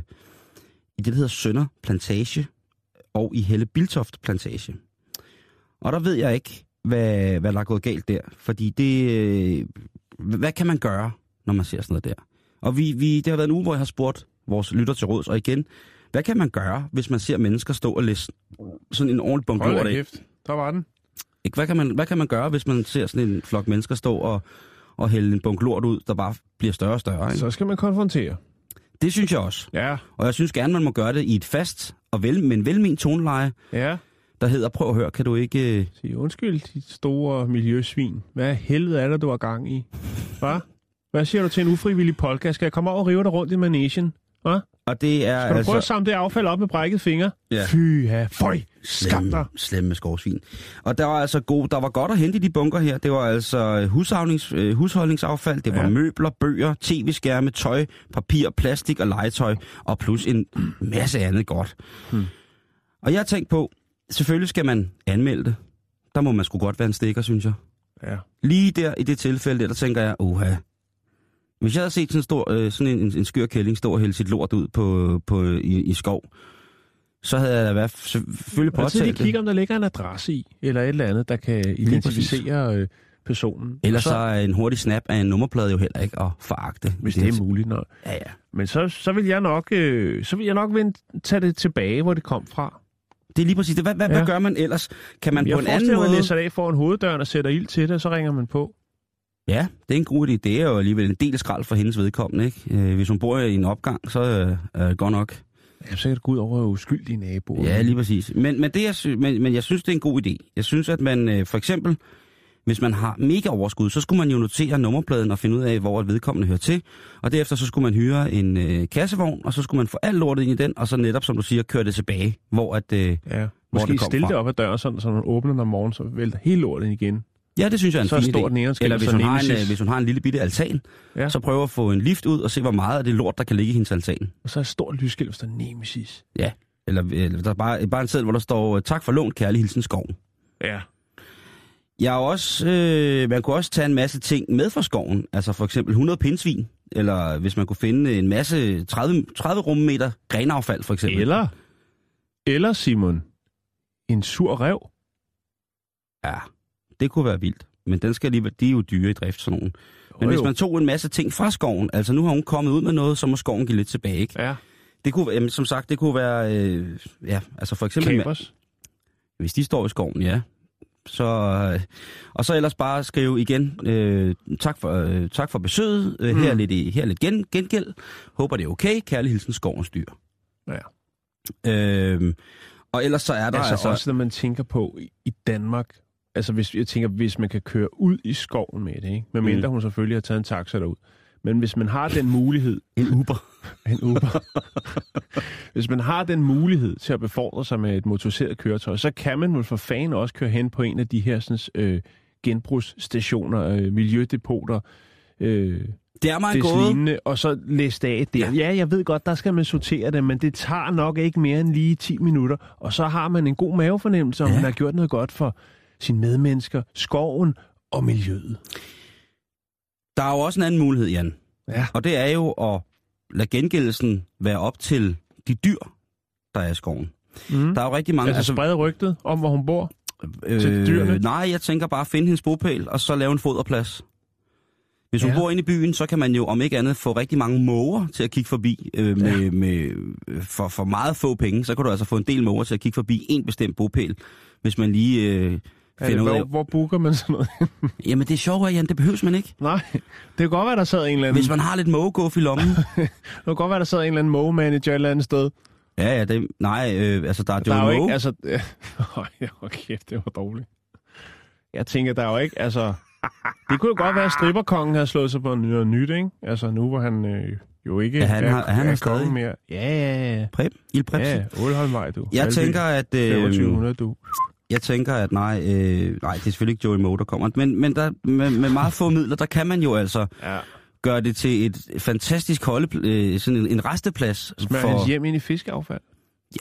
i det, der hedder Sønder Plantage og i Helle Biltoft Plantage. Og der ved jeg ikke, hvad, hvad der er gået galt der. Fordi det... Øh, hvad kan man gøre, når man ser sådan noget der? Og vi, vi, det har været en uge, hvor jeg har spurgt vores lytter til råds, og igen, hvad kan man gøre, hvis man ser mennesker stå og læse sådan en ordentlig bunke lort af? der var den. Ikke? Hvad, kan man, hvad kan man gøre, hvis man ser sådan en flok mennesker stå og, og hælde en bunke lort ud, der bare bliver større og større? Ikke? Så skal man konfrontere. Det synes jeg også. Ja, Og jeg synes gerne, man må gøre det i et fast og vel, men velment toneleje, ja. der hedder, prøv at høre, kan du ikke... øh, Sig undskyld, dit store miljøsvin. Hvad helvede er det, du har gang i? Hvad? Hvad siger du til en ufrivillig polka? Skal jeg komme over og rive dig rundt i manesien? Hvad? Og det er Skal du altså... prøve at samle det affald op med brækket finger? Ja. Fy, ja, føj, skam dig. slemme skovsvin. Og der var altså god, der var godt at hente i de bunker her. Det var altså husholdnings, øh, husholdningsaffald, det var Ja. møbler, bøger, tv-skærme, tøj, papir, plastik og legetøj, og plus en masse andet godt. Hmm. Og jeg har tænkt på, selvfølgelig skal man anmelde det. Der må man sgu godt være en stikker, synes jeg. Ja. Lige der i det tilfælde, der, der tænker jeg, uha. Hvis jeg havde set sådan en, stor, øh, sådan en, en, en skør kælling stå og hælde sit lort ud på, på, i, i skov, så havde jeg da været selvfølgelig så påtalt det. kigge, om der ligger en adresse i, eller et eller andet, der kan identificere øh, personen. Ellers Og så er en hurtig snap af en nummerplade jo heller ikke at foragte. Hvis det er muligt. Når... Ja, ja. Men så, så vil jeg nok, øh, så vil jeg nok vende, tage det tilbage, hvor det kom fra. Det er lige præcis det. Hvad, hvad, ja. Hvad gør man ellers? Kan man jeg på en anden forestiller mig, måde... at af foran hoveddøren og sætter ild til det, og så ringer man på. Ja, det er en god idé. Det er jo alligevel en del skrald for hendes vedkommende. Ikke? Øh, hvis hun bor i en opgang, så øh, er det godt nok. Ja, så kan det gå ud over uskyldige naboer. Ja, lige præcis. Men, men, det, jeg, sy- men, men jeg synes, det er en god idé. Jeg synes, at man øh, for eksempel, hvis man har mega overskud, så skulle man jo notere nummerpladen og finde ud af, hvor et vedkommende hører til. Og derefter så skulle man hyre en øh, kassevogn, og så skulle man få alt lortet ind i den, og så netop, som du siger, køre det tilbage, hvor at, øh, ja. hvor Måske det kom stille fra. det op ad døren, sådan, så når man åbner den om morgenen, så vælter hele lortet igen. Ja, det synes jeg er en Så fin stort idé. Eller hvis hun, har en, øh, hvis hun har en lille bitte altan, Ja. så prøv at få en lift ud og se, hvor meget af det lort, der kan ligge i hendes altan. Og så er et stort lysskilt, hvis der er nemesis. Ja. Eller, eller der er bare, bare en seddel, hvor der står, tak for lån, kærlig hilsen skoven. Ja. Jeg er også, øh, man kunne også tage en masse ting med fra skoven. Altså for eksempel 100 pindsvin. Eller hvis man kunne finde en masse 30, 30 rummeter grenaffald for eksempel. Eller, eller Simon, en sur rev. Ja, det kunne være vildt. Men den skal alligevel, de er jo dyre i drift, sådan nogen. Men Jo, hvis man tog en masse ting fra skoven, altså nu har hun kommet ud med noget, så må skoven give lidt tilbage, ikke? Ja, Det kunne, jamen, som sagt, det kunne være, øh, ja, altså for eksempel, kapers. hvis de står i skoven, ja. Så, øh, og så ellers bare skrive igen, øh, tak, for, øh, tak for besøget, øh, her Mm. lidt, i- her er lidt gen, gengæld, håber det er okay, kærlig hilsen skovens dyr. Ja. Øh, og ellers så er der Altså, altså, også når man tænker på i Danmark, altså hvis jeg tænker, hvis man kan køre ud i skoven med det, ikke? Medmindre Mm. hun selvfølgelig har taget en taxa derud. Men hvis man har den mulighed, en Uber. en Uber, hvis man har den mulighed til at befordre sig med et motoriseret køretøj, så kan man vel for fanden også køre hen på en af de her sådan, øh, genbrugsstationer, øh, miljødepoter, øh, Det er mig det gået. lignende, og så læste af der. Ja. Ja. ja, jeg ved godt, der skal man sortere det, men det tager nok ikke mere end lige 10 minutter, og så har man en god mavefornemmelse, om Ja. man har gjort noget godt for sine medmennesker, skoven og miljøet. Der er jo også en anden mulighed, Jan. Ja. Og det er jo at lade gengældelsen være op til de dyr, der er i skoven. Mm. Der er jo rigtig mange... Altså sprede rygtet om, hvor hun bor. til dyrene? Nej, jeg tænker bare at finde hendes bopæl, og så lave en foderplads. Hvis hun Ja. bor inde i byen, så kan man jo om ikke andet få rigtig mange måger til at kigge forbi øh, med, ja. med, øh, for, for meget få penge. Så kan du altså få en del måger til at kigge forbi en bestemt bopæl, hvis man lige øh, Er det, finder ud af... hvor, hvor booker man sådan noget? Jamen det er sjovt, Jan, det behøves man ikke. Nej, det kan godt være, der sad en eller anden, Hvis man har lidt mågeguf i lommen. det kan godt være, der sad en eller anden mågemanager et eller andet sted. ja, ja, det, nej, øh, altså der er Der Joe er jo Moe. ikke, altså... Øj, hvor kæft, det var dårligt. Jeg tænker, der er jo ikke, altså... Det kunne jo godt være, at stripperkongen havde slået sig på noget nyt, ikke? Altså nu, hvor han øh, jo ikke Ja, han er, har- han er er stadig- kongen mere. Ja, ja, ja. Præb, Il Prepsen. Ja, Ålholmvej, du. Jeg Valby, tænker, at... Øh, 2500, du. Jeg tænker, at nej, øh, nej, det er selvfølgelig ikke Joey Moe, der kommer. Men, men der, med, med meget få midler, der kan man jo altså Ja. gøre det til et fantastisk holde, øh, sådan en, en resteplads. Smager for, hans hjem ind i fiskeaffald?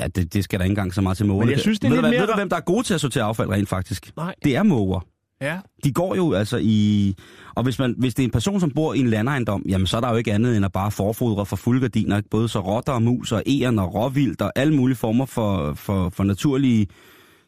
Ja, det, det skal der ikke engang så meget til måger. Men jeg synes, det er ved, lidt hvad, mere ved du, hvem der er gode til at sortere affald rent faktisk? Nej. Det er måger. Ja. De går jo altså i... Og hvis, man, hvis det er en person, som bor i en landejendom, jamen så er der jo ikke andet end at bare forfodre for fulde gardiner. ikke? Både så rotter og mus og æren og råvildt og alle mulige former for, for, for naturlige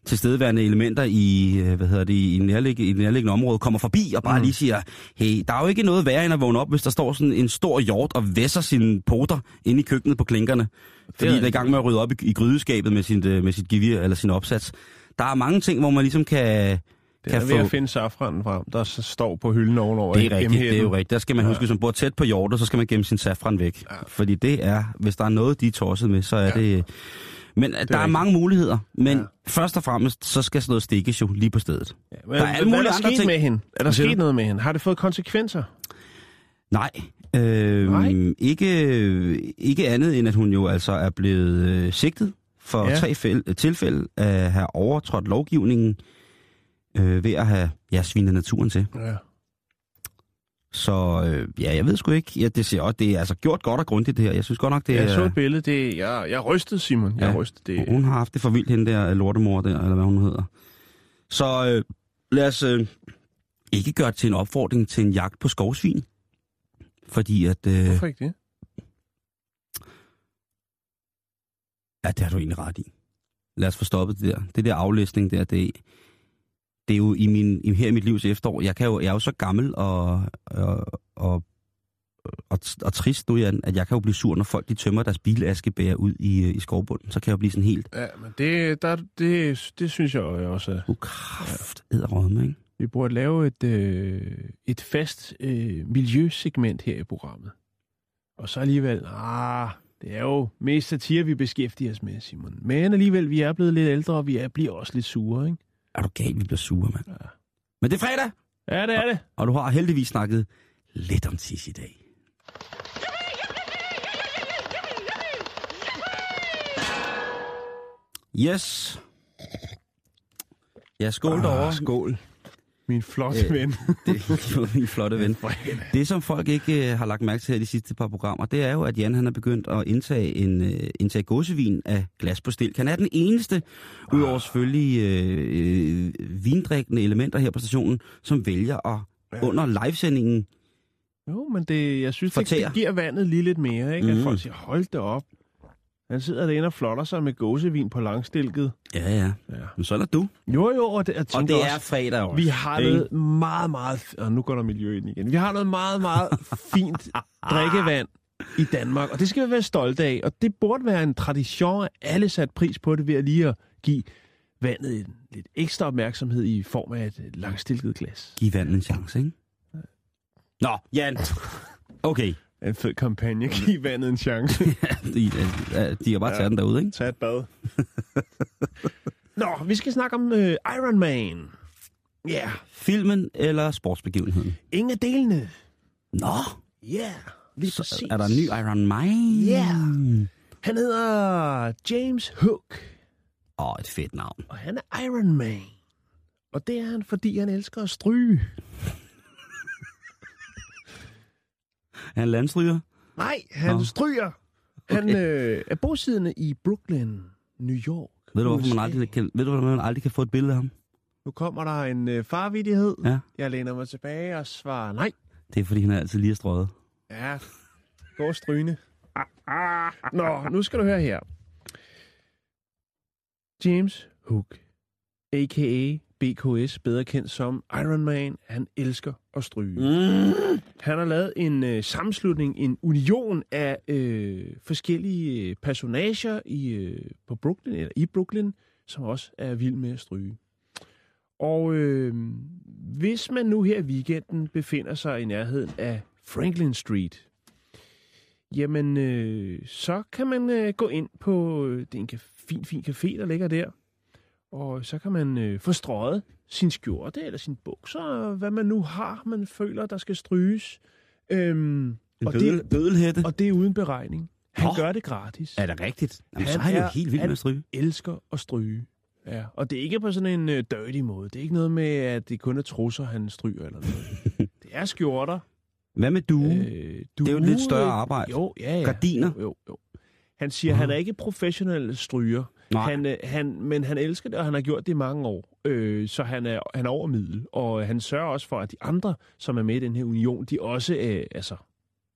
tilstedeværende elementer i, øh, hvad hedder det, i, nærlig, i det nærliggende område kommer forbi og bare mm. lige siger, hey, der er jo ikke noget værre end at vågne op, hvis der står sådan en stor hjort og væsser sine poter inde i køkkenet på klinkerne. Fordi er der er i gang med at rydde op i, i grydeskabet med, sin, øh, med sit gevir eller sin opsats. Der er mange ting, hvor man ligesom kan, Det kan er få... ved at finde safranen frem, der står på hylden ovenover. Det er rigtigt, det er jo rigtigt. Der skal man Ja. huske, hvis man bor tæt på hjortet, så skal man gemme sin safran væk. Ja. Fordi det er, hvis der er noget, de er tosset med, så er Ja. det... Men der er, rigtigt. mange muligheder, men Ja. først og fremmest, så skal sådan noget stikkes jo lige på stedet. Ja, men, Der er alle mulige er der andre ting. med hende? Er der sket noget med hende? Har det fået konsekvenser? Nej, øh, Nej. Ikke, ikke andet end, at hun jo altså er blevet øh, sigtet for Ja. tre fæl- tilfælde at have overtrådt lovgivningen øh, ved at have ja, svinet naturen til. Ja. Så øh, ja, jeg ved sgu ikke. Ja, det, ser, også, det er altså gjort godt og grundigt det her. Jeg synes godt nok, det Jeg så er... et billede. Det, jeg, jeg rystede, Simon. Jeg Ja. rystede. Det, Hun har haft det for vildt, hende der lortemor der, eller hvad hun hedder. Så øh, lad os øh, ikke gøre det til en opfordring til en jagt på skovsvin. Fordi at... Øh, Hvorfor ikke det? ja, det har du egentlig ret i. Lad os få stoppet det der. Det der aflæsning der, det, det er jo i min, i, her i mit livs efterår. Jeg, kan jo, jeg er jo så gammel og, og, og, og, og trist nu, Jan, at jeg kan jo blive sur, når folk de tømmer deres bilaskebær ud i, øh, i skovbunden. Så kan jeg jo blive sådan helt... Ja, men det, der, det, det synes jeg også. er- Uh, kraft, æderrødme, ikke? Vi burde lave et, øh, et fast øh, miljøsegment her i programmet. Og så alligevel, ah, det er jo mest satire, vi beskæftiger os med, Simon. Men alligevel, vi er blevet lidt ældre, og vi er, bliver også lidt sure, ikke? Er du gal, vi bliver sure, mand. Ja. Men det er fredag, Ja, det er det. og du har heldigvis snakket lidt om tis i dag. Yes. Ja, skål derovre. Ah, skål. Min flotte Øh, ven. Det min flotte ven. Det, som folk ikke øh, har lagt mærke til her de sidste par programmer, det er jo, at Jan han er begyndt at indtage, en, øh, indtage gåsevin af glas på stilk. Han er den eneste, udover selvfølgelig øh, øh, vindrikkende elementer her på stationen, som vælger at under livesendingen Jo, men det, jeg synes, det, det giver vandet lige lidt mere, ikke? At Mm. folk siger, hold det op. Han sidder derinde og flotter sig med gåsevin på langstilket. Ja, ja. Ja. Men så er der du. Jo, jo, og det, Og det er også, fredag også. vi har ikke? noget meget, meget... Og nu går der miljø ind igen. Vi har noget meget, meget fint drikkevand i Danmark, og det skal vi være stolte af. Og det burde være en tradition, at alle sat pris på det ved at lige at give vandet en lidt ekstra opmærksomhed i form af et langstilket glas. Giv vandet en chance, ikke? Nå, Jan. Okay. En fed kampagne. Giv vandet en chance. De, øh, de har bare taget den derude, ikke? Tag et bad. Nå, vi skal snakke om øh, Iron Man. Ja, yeah. Filmen eller sportsbegivenheden? ingen af delene. Nå, Ja, yeah. lige så præcis. er der en ny Iron Man? Ja. Han hedder James Hook, Åh, oh, et fedt navn. og han er Iron Man. Og det er han, fordi han elsker at stryge. Er han landstryger? Nej, han Nå. stryger. Han øh, er bosiddende i Brooklyn, New York. Ved du, hvorfor man aldrig kan, ved du, hvordan man aldrig kan få et billede af ham? Nu kommer der en øh, farvidighed. Ja. Jeg læner mig tilbage og svarer nej. Det er, fordi han er altid lige strøget. Ja, gå strygende. Nå, nu skal du høre her. James Hook, a.k.a. BKS, bedre kendt som Iron Man, han elsker at stryge. Mm. Han har lavet en øh, sammenslutning, en union af øh, forskellige øh, personager i, øh, på Brooklyn, eller i Brooklyn, som også er vild med at stryge. Og øh, hvis man nu her i weekenden befinder sig i nærheden af Franklin Street, jamen øh, så kan man øh, gå ind på, øh, det er en caf- fin, fin café, der ligger der, og så kan man øh, få strøget sin skjorte eller sin bukser, hvad man nu har, man føler, der skal stryges. Øhm, En og, bødel, det, bødelhætte. og det er uden beregning. Han Nå. gør det gratis. Er det rigtigt? Jamen, så Han er han jo helt vild med at stryge. elsker at stryge. Ja, og det er ikke på sådan en uh, dirty måde. Det er ikke noget med, at det kun er trusser, han stryger eller noget. det er skjorter. Hvad med du? Øh, det er jo et lidt større arbejde. Jo, ja, ja. Gardiner? Jo, jo, jo. Han siger, at han er ikke professionel stryger. Nej. Han, øh, han, men han elsker det, og han har gjort det i mange år. Øh, så han er, han er over middel. Og han sørger også for, at de andre, som er med i den her union, de også, øh, altså,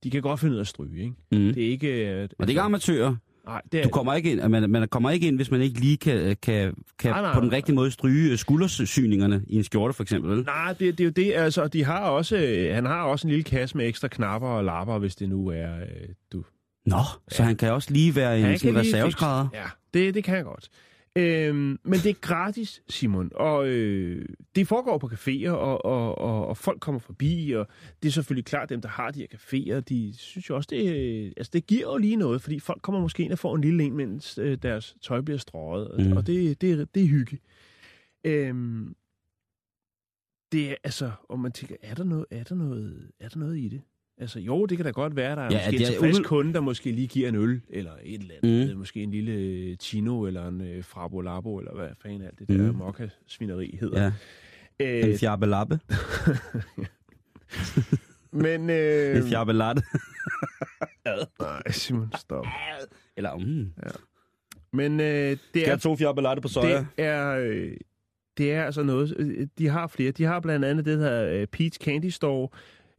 de kan godt finde ud af at stryge, ikke? Mm. Det er ikke... Øh, Og det er ikke amatører. Nej, det er, Du kommer ikke ind, man, man kommer ikke ind, hvis man ikke lige kan, kan, kan Nej, nej, på den rigtige måde stryge skuldersyningerne i en skjorte, for eksempel. Nej, det, det er jo det. Altså, de har også, øh, han har også en lille kasse med ekstra knapper og lapper, hvis det nu er... Øh, du. Nå, så han kan også lige være en sådan reserveskrædder. Ja, det, det kan jeg godt. Øhm, men det er gratis, Simon, og øh, det foregår på caféer, og, og, og, og folk kommer forbi, og det er selvfølgelig klart, dem, der har de her caféer, de synes jo også, det, øh, altså, det giver jo lige noget, fordi folk kommer måske ind og får en lille en, mens øh, deres tøj bliver strøget, og, Mm. og det, det, er- det er hygge. Øhm, det er, altså, og man tænker, er der noget, er der noget, er der noget i det? Altså, jo, det kan da godt være, der er Ja, ja, måske en tilfreds umiddelbart- kunde, der måske lige giver en øl, eller et eller andet. Mm. Måske en lille chino, eller en øh, frabo labo, eller hvad fanden alt det der Mm. mokka-svineri hedder. Ja, Øh, en fjabbelappe. men... Øh, En fjabbelatte. nej, Simon, stop. Eller, mm. Men øh, det, Skal er, jeg to fjabbelatte på soja? det er... Øh, det er altså noget... øh, De har flere. De har blandt andet det her øh, Pete's Candy Store.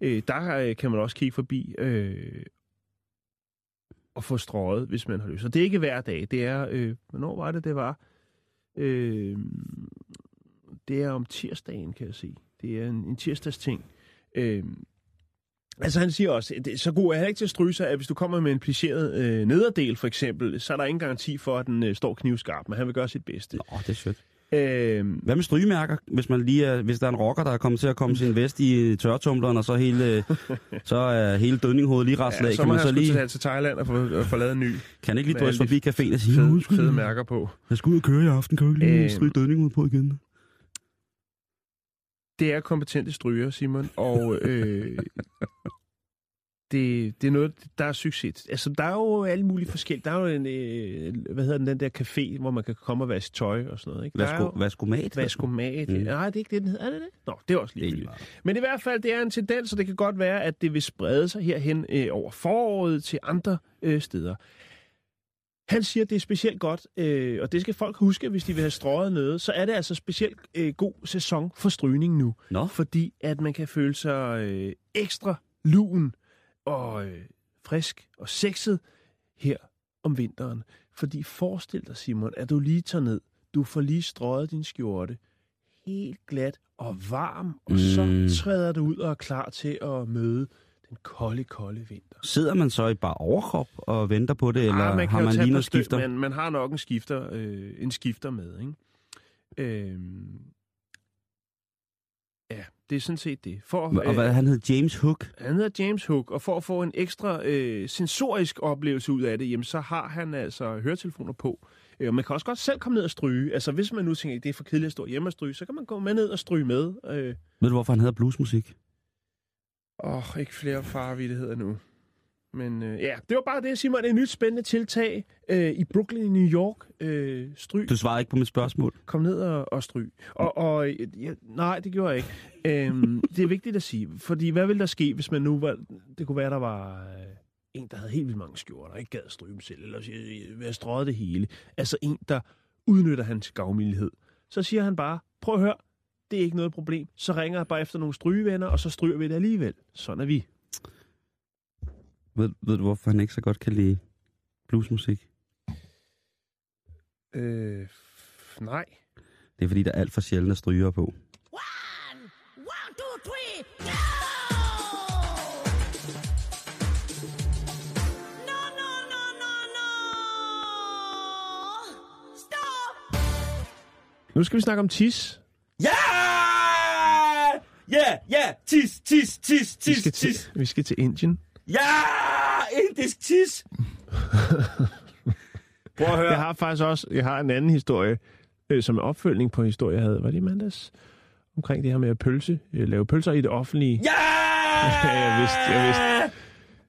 Øh, der øh, kan man også kigge forbi øh, og få strøget, hvis man har lyst. Så det er ikke hver dag. Det er... Øh, hvornår var det, det var? Øh, det er om tirsdagen, kan jeg se. Det er en, en tirsdags ting. Øh, altså han siger også, det, så god er han ikke til at stryge sig, at hvis du kommer med en plicheret øh, nederdel for eksempel, så er der ingen garanti for, at den øh, står knivskarp, men han vil gøre sit bedste. Nå, det er sødt. Øh, Hvad med strygemærker? Hvis, man lige er, hvis der er en rocker, der er kommet til at komme sin vest i tørretumbleren, og så, hele, så er hele dødninghovedet lige raslet af, ja, så kan man så lige... til Thailand og få, få lavet en ny kan ikke lige drøse forbi caféen og sige, fede, "Undskyld, fede mærker på. jeg skal ud og køre i aften, kan du ikke lige Øhm. stryge dødninghovedet på igen? Det er kompetente stryger, Simon, og øh, det, det er noget, der er succes. Altså, der er jo alle mulige forskellige. Der er jo en, øh, hvad hedder den, den der café, hvor man kan komme og vaske tøj og sådan noget. Ikke? Vasko, jo- vaskomat? Vaskomat. Mm. Nej, det er ikke det, den hedder. Er det det? Nå, det er også Det er lige meget. Men i hvert fald, det er en tendens, og det kan godt være, at det vil sprede sig herhen øh, over foråret til andre øh, steder. Han siger, at det er specielt godt, øh, og det skal folk huske, hvis de vil have strøget noget, så er det altså specielt øh, god sæson for strygning nu. Nå, Fordi at man kan føle sig øh, ekstra lun og øh, frisk og sexet her om vinteren. Fordi forestil dig, Simon, at du lige tager ned, du får lige strøget din skjorte, helt glat og varm, og Mm. så træder du ud og er klar til at møde den kolde, kolde vinter. sidder man så i bare overkrop og venter på det, eller Ah, man kan har man lige noget skifter? Man, man har nok en skifter, øh, en skifter med, ikke? Øhm, det er sådan set det. For, Og hvad, han hed James Hook. Han hedder James Hook, og for at få en ekstra øh, sensorisk oplevelse ud af det, jamen, så har han altså høretelefoner på. Øh, og man kan også godt selv komme ned og stryge. Altså, hvis man nu tænker, at det er for kedeligt at stå hjemme og stryge, så kan man gå med ned og stryge med. Øh, Ved du, hvorfor han hedder bluesmusik? Åh, oh, ikke flere farvittigheder nu. Men øh, ja, det var bare det, Simon. Et nyt spændende tiltag øh, i Brooklyn i New York. Øh, stryg. Du svarede ikke på mit spørgsmål. Kom ned og, og stryg. Og, og ja, nej, det gjorde jeg ikke. Øhm, det er vigtigt at sige, fordi hvad ville der ske, hvis man nu var... Det kunne være, der var øh, en, der havde helt vildt mange skjorter, ikke gad at stryge dem selv, eller øh, være strøget det hele. Altså en, der udnytter hans gavmildhed. Så siger han bare, prøv at høre, det er ikke noget problem. Så ringer jeg bare efter nogle strygevenner, og så stryger vi det alligevel. Sådan er vi. Ved, ved du, hvorfor han ikke så godt kan lide bluesmusik? Øh, nej. Det er, fordi der er alt for sjældent at stryger på. One, one, two, three, go! No, no, no, no, no! Stop! Nu skal vi snakke om tis. Ja! Ja, ja! Tis, tis, tis, Vi tis, skal til, tis. vi skal til Indien. Ja! Indisk tis! Prøv at høre. Jeg har faktisk også jeg har en anden historie, øh, som er opfølgning på en historie, jeg havde. Var det i mandags? Omkring det her med at pølse, øh, lave pølser i det offentlige. Ja! Jeg vidste, jeg vidste.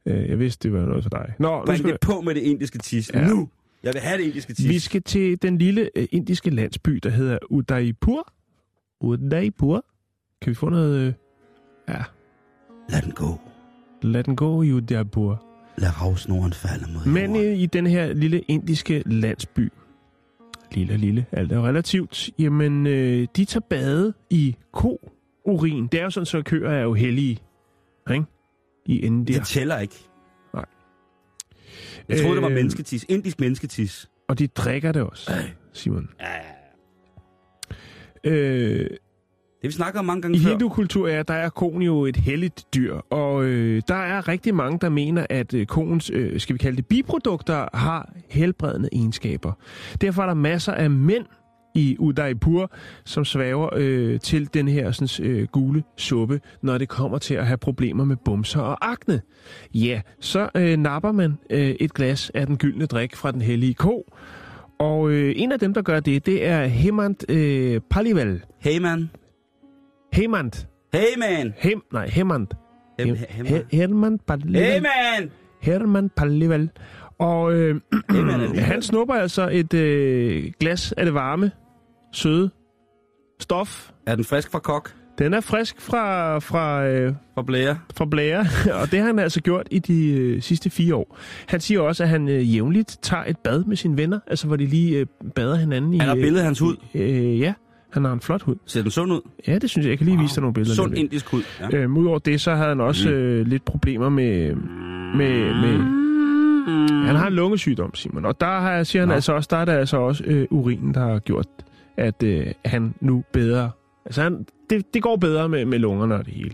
Øh, jeg vidste, det var noget for dig. Nå, nu Bring skal det på med det indiske tis. Ja. Nu! Jeg vil have det indiske tis. vi skal til den lille øh, indiske landsby, der hedder Udaipur. Udaipur. Kan vi få noget... Øh, ja, Lad den gå. lad den gå i Udaipur. Lad ravsnoren falde mod Men jorden. øh, i den her lille indiske landsby, lille og lille, alt er jo relativt, jamen øh, de tager bade i ko-urin. Det er jo sådan, så køer er jo hellige, ikke? I Indien. Det tæller ikke. Nej. Jeg troede, det var Øh, mennesketis. Indisk mennesketis. Og de drikker det også, Simon. Øh, Det vi snakker om mange gange I hindukultur er, der er koen jo et helligt dyr, og øh, der er rigtig mange, der mener, at øh, koens, øh, skal vi kalde det, biprodukter har helbredende egenskaber. Derfor er der masser af mænd i Udaipur, som svæver øh, til den her sådan, øh, gule suppe, når det kommer til at have problemer med bumser og akne. Ja, så øh, napper man øh, et glas af den gyldne drik fra den hellige ko, og øh, en af dem, der gør det, det er Hemant øh, Palival. Hey man. Hemant. Hey man. Hem, nej, Hemant. Hem, Hem, Her- Herman Palival. hey man. Herman Palival. Og øh, han snupper altså et øh, glas af det varme, søde stof. Er den frisk fra kok? Den er frisk fra, fra, øh, Fra blære? fra blære, og det har han altså gjort i de øh, sidste fire år. Han siger også, at han øh, jævnligt tager et bad med sine venner, altså hvor de lige øh, bader hinanden i... Han har øh, billedet af hans hud. Øh, ja, han har en flot hud. Ser den sund ud? Ja, det synes jeg. Jeg kan lige vise dig nogle billeder. Sund indisk hud. Ja. Øhm, Udover det, så havde han også Mm. øh, lidt problemer med, med, med... Han har en lungesygdom, Simon. Og der har, siger han Nå. altså også, der er det altså også øh, urinen, der har gjort, at øh, han nu bedre... Altså, han, det, det går bedre med, med lungerne og det hele.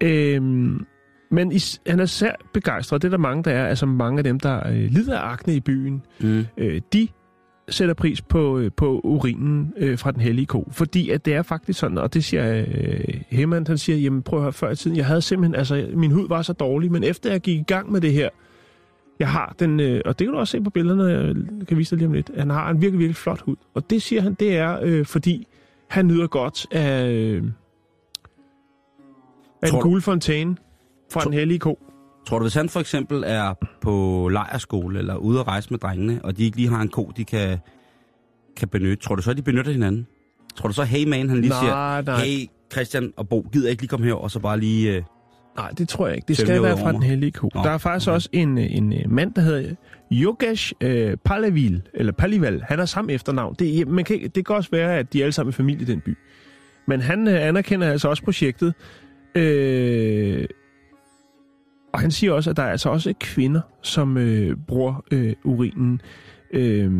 Øhm, men is, han er sær begejstret. Det er der mange, der er. Altså mange af dem, der øh, lider af akne i byen, Mm. øh, de sætter pris på, øh, på urinen øh, fra den hellige ko. Fordi at det er faktisk sådan, og det siger øh, Hemmand, han siger, jamen prøv at høre, før i tiden, jeg havde simpelthen, altså min hud var så dårlig, men efter jeg gik i gang med det her, jeg har den, øh, og det kan du også se på billederne, jeg kan vise dig lige om lidt, han har en virkelig, virkelig flot hud. Og det siger han, det er, øh, fordi han nyder godt af, øh, af Tror gule fontæne fra Tror- den hellige ko. Tror du, hvis han for eksempel er på lejerskole eller ude at rejse med drengene, og de ikke lige har en ko, de kan, kan benytte, tror du så, at de benytter hinanden? Tror du så, hey man, han lige Nej, siger, nej. hey Christian og Bo, gider ikke lige komme her, og så bare lige... Øh, Nej, det tror jeg ikke. Det skal være fra den hellige ko. Nå, Der er faktisk okay. også en, øh, en øh, mand, der hedder Yogesh øh, Palavil, eller Palival. Han har samme efternavn. Det, man kan, det kan også være, at de er alle sammen i familie i den by. Men han øh, anerkender altså også projektet. Øh, og han siger også, at der er altså også kvinder, som øh, bruger øh, urinen. Øh,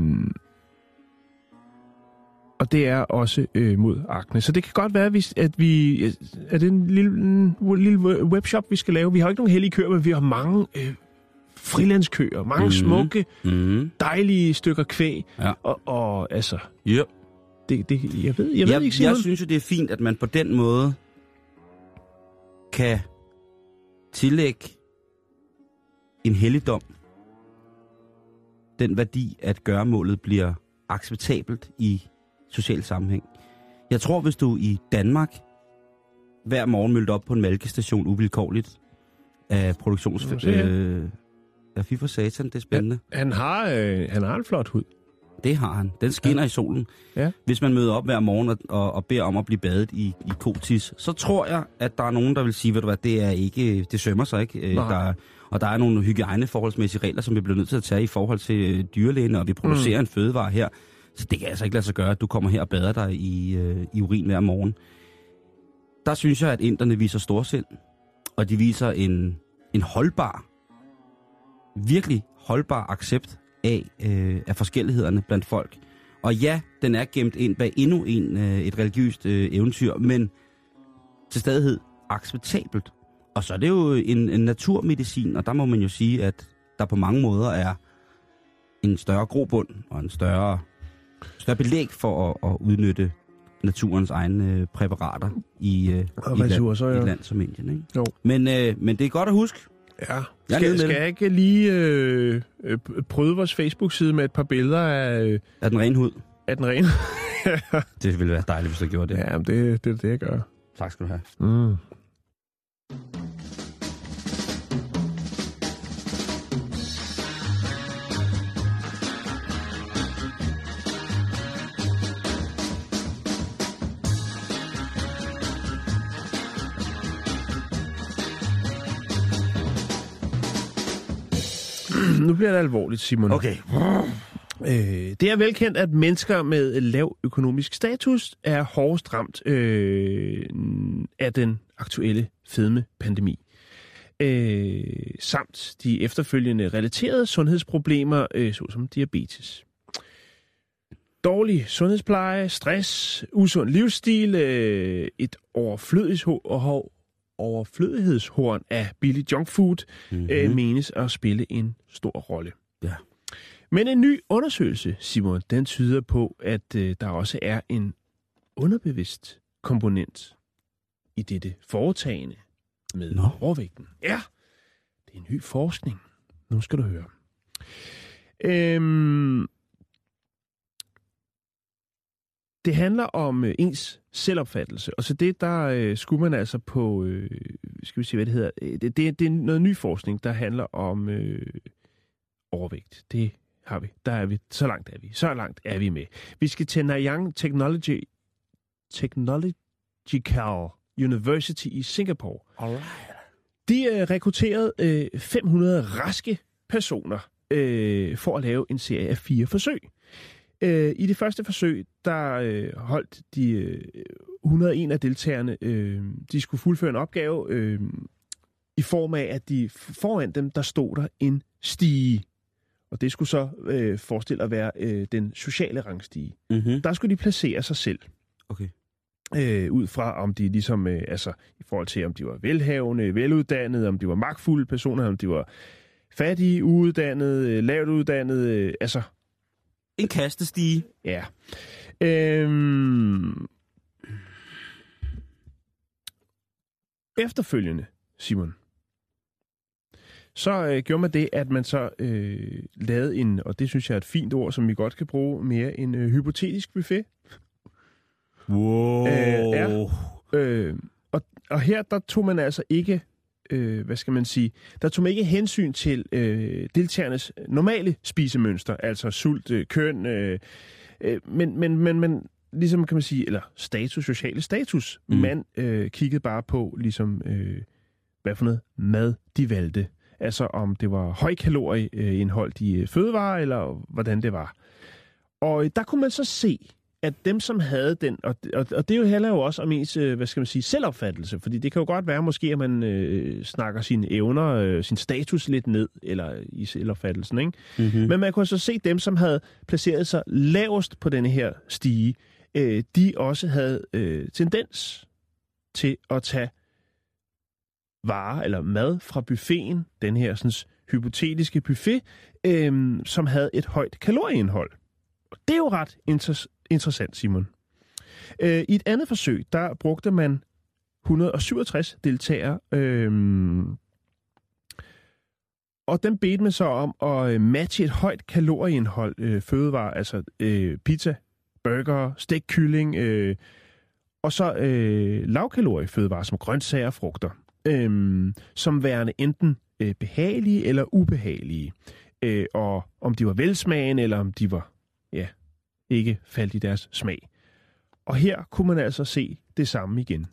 og det er også øh, mod akne. Så det kan godt være, hvis- at vi... Er det en lille, en lille webshop, vi skal lave? Vi har ikke nogen hellige køer, men vi har mange øh, frilandskøer. Mange mm. smukke, mm, dejlige stykker kvæg. Ja. Og, og altså, yep. det, det, jeg ved, jeg ved jeg, ikke, Simon. jeg synes jo, det er fint, at man på den måde kan tillægge en helligdom den værdi, at gøremålet bliver acceptabelt i social sammenhæng. Jeg tror, hvis du i Danmark hver morgen mødte op på en mælkestation uvilkårligt af produktions... Øh, ja, fy for satan, det er spændende. Han har, øh, han har en flot hud. Det har han. Den skinner ja. i solen. Ja. Hvis man møder op hver morgen og, og, og beder om at blive badet i, i kotis, så tror jeg, at der er nogen, der vil sige, ved du hvad, det er ikke, det sømmer sig ikke. Øh, Nej. Der, er- og der er nogle hygiejneforholdsmæssige regler, som vi bliver nødt til at tage i forhold til øh, dyrlægene, og vi producerer mm. en fødevare her. Så det kan altså ikke lade sig gøre, at du kommer her og bader dig i, øh, i urin hver morgen. Der synes jeg, at inderne viser storsind, og de viser en, en holdbar, virkelig holdbar accept af, øh, af forskellighederne blandt folk. Og ja, den er gemt ind bag endnu en, øh, et religiøst øh, eventyr, men til stadighed acceptabelt. Og så er det jo en, en naturmedicin, og der må man jo sige, at der på mange måder er en større grobund og en større, større belæg for at, at udnytte naturens egne øh, præparater i, øh, Og i, land, i et land som Indien. Ikke? Jo. Men, øh, men det er godt at huske. Ja. Jeg Skal, skal det. jeg ikke lige øh, øh, prøve vores Facebook-side med et par billeder af, øh, Er den ren hud? af den rene? Det ville være dejligt, hvis du gjorde det. ja, men det, det er det, jeg gør. Tak skal du have. Mm. Bliver det alvorligt, Simon. Okay. Øh, det er velkendt, at mennesker med lav økonomisk status er hårdest ramt øh, af den aktuelle fedmepandemi. Øh, samt de efterfølgende relaterede sundhedsproblemer, øh, såsom diabetes. Dårlig sundhedspleje, stress, usund livsstil, øh, et overflødighedshorn, overflødighedshorn af billig junkfood Mm-hmm. øh, menes at spille en stor rolle. Ja. Men en ny undersøgelse, Simon, den tyder på, at øh, der også er en underbevidst komponent i dette foretagende med Nå. overvægten. Ja, det er ny forskning. Nu skal du høre. Øhm, det handler om øh, ens selvopfattelse, og så det, der øh, skulle man altså på, øh, skal vi se, hvad det hedder, Øh, det, det, det er noget ny forskning, der handler om øh, overvægt. Det har vi. Der er vi. Så langt er vi. Så langt er vi med. Vi skal til Nanyang Technology, Technological University i Singapore. Alright. De øh, rekrutterede øh, 500 raske personer øh, for at lave en serie af fire forsøg. Øh, I det første forsøg, der øh, holdt de øh, 101 af deltagerne, øh, de skulle fuldføre en opgave øh, i form af, at de foran dem, der stod der en stige. Og det skulle så øh, forestille at være øh, den sociale rangstige. Mm-hmm. Der skulle de placere sig selv Okay. øh, ud fra, om de ligesom, øh, altså i forhold til, om de var velhavende, veluddannede, om de var magtfulde personer, om de var fattige, uuddannede, øh, lavt uddannede, øh, altså, En kastestige. ja. Øhm, efterfølgende, Simon, så øh, gjorde man det, at man så øh, lavede en, og det synes jeg er et fint ord, som vi godt kan bruge mere, en øh, hypotetisk buffet. Wow. Øh, ja. Øh, og, og her der tog man altså ikke øh, hvad skal man sige, der tog man ikke hensyn til øh, deltagernes normale spisemønster, altså sult, øh, køn, øh, øh, men, men, men, men ligesom kan man sige, eller status, sociale status. Mm. Man øh, kiggede bare på, ligesom, øh, hvad for noget mad de valgte. Altså om det var højkalorieindhold i øh, fødevarer, eller hvordan det var. Og øh, der kunne man så se, at dem, som havde den, og, og, og det jo handler jo også om ens, øh, hvad skal man sige, selvopfattelse, fordi det kan jo godt være måske, at man øh, snakker sine evner, øh, sin status lidt ned, eller i selvopfattelsen, ikke? Mm-hmm. Men man kunne så se dem, som havde placeret sig lavest på denne her stige, øh, de også havde øh, tendens til at tage varer eller mad fra buffeten, den her sådan, hypotetiske buffet, øh, som havde et højt kalorieindhold. Og det er jo ret inter- interessant, Simon. Øh, I et andet forsøg, der brugte man 167 deltagere, øh, og den bedte man så om at øh, matche et højt kalorieindhold øh, fødevarer, altså øh, pizza, burger, stek kylling, øh, og så øh, lavkalorie fødevarer som grøntsager og frugter, øh, som værende enten øh, behagelige eller ubehagelige. Øh, og om de var velsmagende, eller om de var, ja, ikke faldt i deres smag. Og her kunne man altså se det samme igen.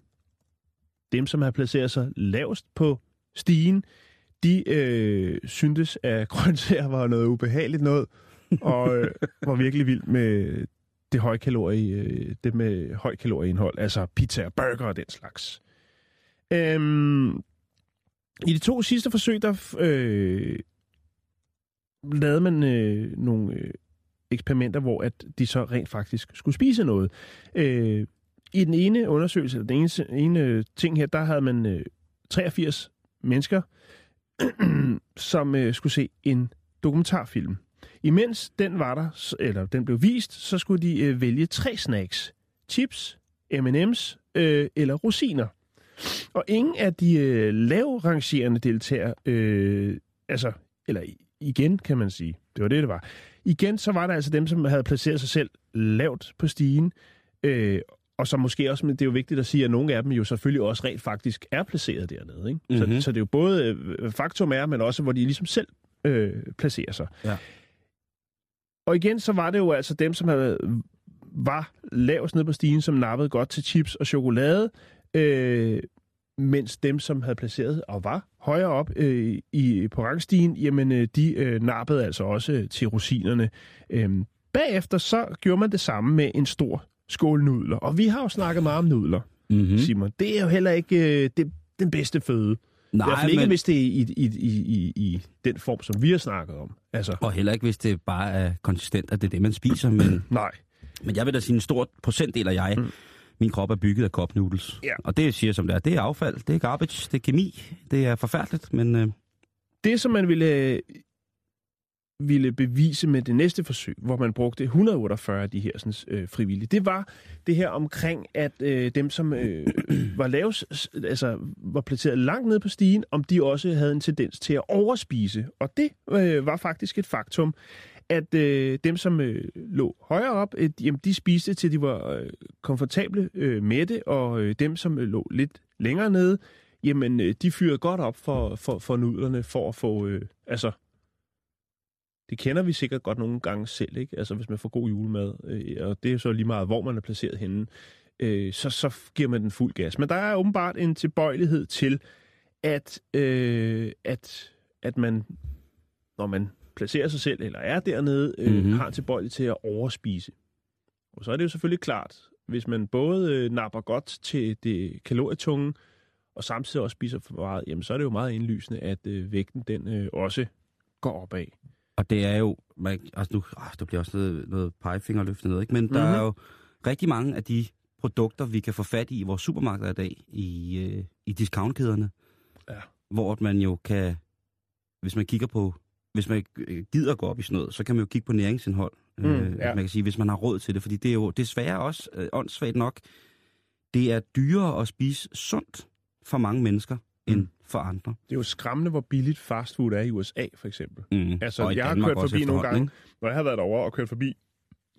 Dem, som har placeret sig lavest på stigen, de øh, syntes, at grøntsager var noget ubehageligt noget, og øh, var virkelig vild med det høje kalorie, øh, det med høj kalorieindhold, altså pizza og burger og den slags. Øhm, I de to sidste forsøg, der øh, lavede man øh, nogle øh, eksperimenter, hvor at de så rent faktisk skulle spise noget. Øh, I den ene undersøgelse, eller den ene, ene ting her, der havde man øh, 83 mennesker, som øh, skulle se en dokumentarfilm. Imens den var der, eller den blev vist, så skulle de øh, vælge tre snacks. Chips, M&M's øh, eller rosiner. Og ingen af de øh, lavrangerende deltagere, øh, altså, eller igen kan man sige, det var det, det var. Igen så var der altså dem, som havde placeret sig selv lavt på stigen, øh, og så måske også, men det er jo vigtigt at sige, at nogle af dem jo selvfølgelig også rent faktisk er placeret dernede. Ikke? Mm-hmm. Mhm. Så, så det er jo både øh, faktum er, men også hvor de ligesom selv øh, placerer sig. Ja. Og igen, så var det jo altså dem, som havde, var lavest nede på stigen, som nappede godt til chips og chokolade, øh, mens dem, som havde placeret og var højere op øh, i, på rangstigen, jamen øh, de øh, nappede altså også til rosinerne. Øh, bagefter så gjorde man det samme med en stor skål nudler. Og vi har jo snakket meget om nudler, Mm-hmm. mm. Simon. Det er jo heller ikke øh, det, den bedste føde. I hvert Nej, fald ikke, men, hvis det er i, i, i, i, i den form, som vi har snakket om. Altså, og heller ikke, hvis det bare er konsistent, at det er det, man spiser. Men, nej. men jeg vil da sige, en stor procentdel af jeg, mm. Min krop er bygget af cup noodles. Ja. Og det siger som det er. Det er affald, det er garbage, det er kemi, det er forfærdeligt, men øh, Det, som man ville, ville bevise med det næste forsøg, hvor man brugte 148 af de her sådan, øh, frivillige, det var det her omkring, at øh, dem, som øh, var lavs, altså var placeret langt nede på stigen, om de også havde en tendens til at overspise. Og det øh, var faktisk et faktum, at øh, dem, som øh, lå højere op, øh, jamen, de spiste til de var øh, komfortable øh, med det, og øh, dem, som øh, lå lidt længere nede, jamen, øh, de fyrede godt op for, for, for nudlerne for at få, øh, altså, det kender vi sikkert godt nogle gange selv, ikke? Altså, hvis man får god julemad, øh, og det er jo så lige meget, hvor man er placeret henne, øh, så, så giver man den fuld gas. Men der er åbenbart en tilbøjelighed til, at, øh, at, at man, når man placerer sig selv, eller er dernede, øh, Mhm. mm-hmm. har tilbøjelighed til at overspise. Og så er det jo selvfølgelig klart, hvis man både øh, napper godt til det kalorietunge, og samtidig også spiser for meget, jamen så er det jo meget indlysende, at øh, vægten den øh, også går opad. Og det er jo, man, altså nu, ah, der bliver også noget, noget pegefingerløftet noget, ikke? men mm-hmm. der er jo rigtig mange af de produkter, vi kan få fat i i vores supermarkeder i dag, i, øh, i discountkæderne, Ja. hvor man jo kan, hvis man kigger på, hvis man øh, gider gå op i sådan noget, så kan man jo kigge på næringsindhold. Mm, øh, ja. Man kan sige, hvis man har råd til det, fordi det er jo desværre også, øh, åndssvagt nok, det er dyrere at spise sundt for mange mennesker, end Mm. for andre. Det er jo skræmmende, hvor billigt fastfood er i USA, for eksempel. Mm. Altså, jeg har kørt forbi nogle gange, når jeg har været derovre og kørt forbi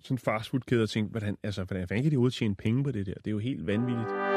sådan en fastfoodkæde og tænkt, hvordan, altså, hvordan fanden kan de overhovedet tjene penge på det der? Det er jo helt vanvittigt.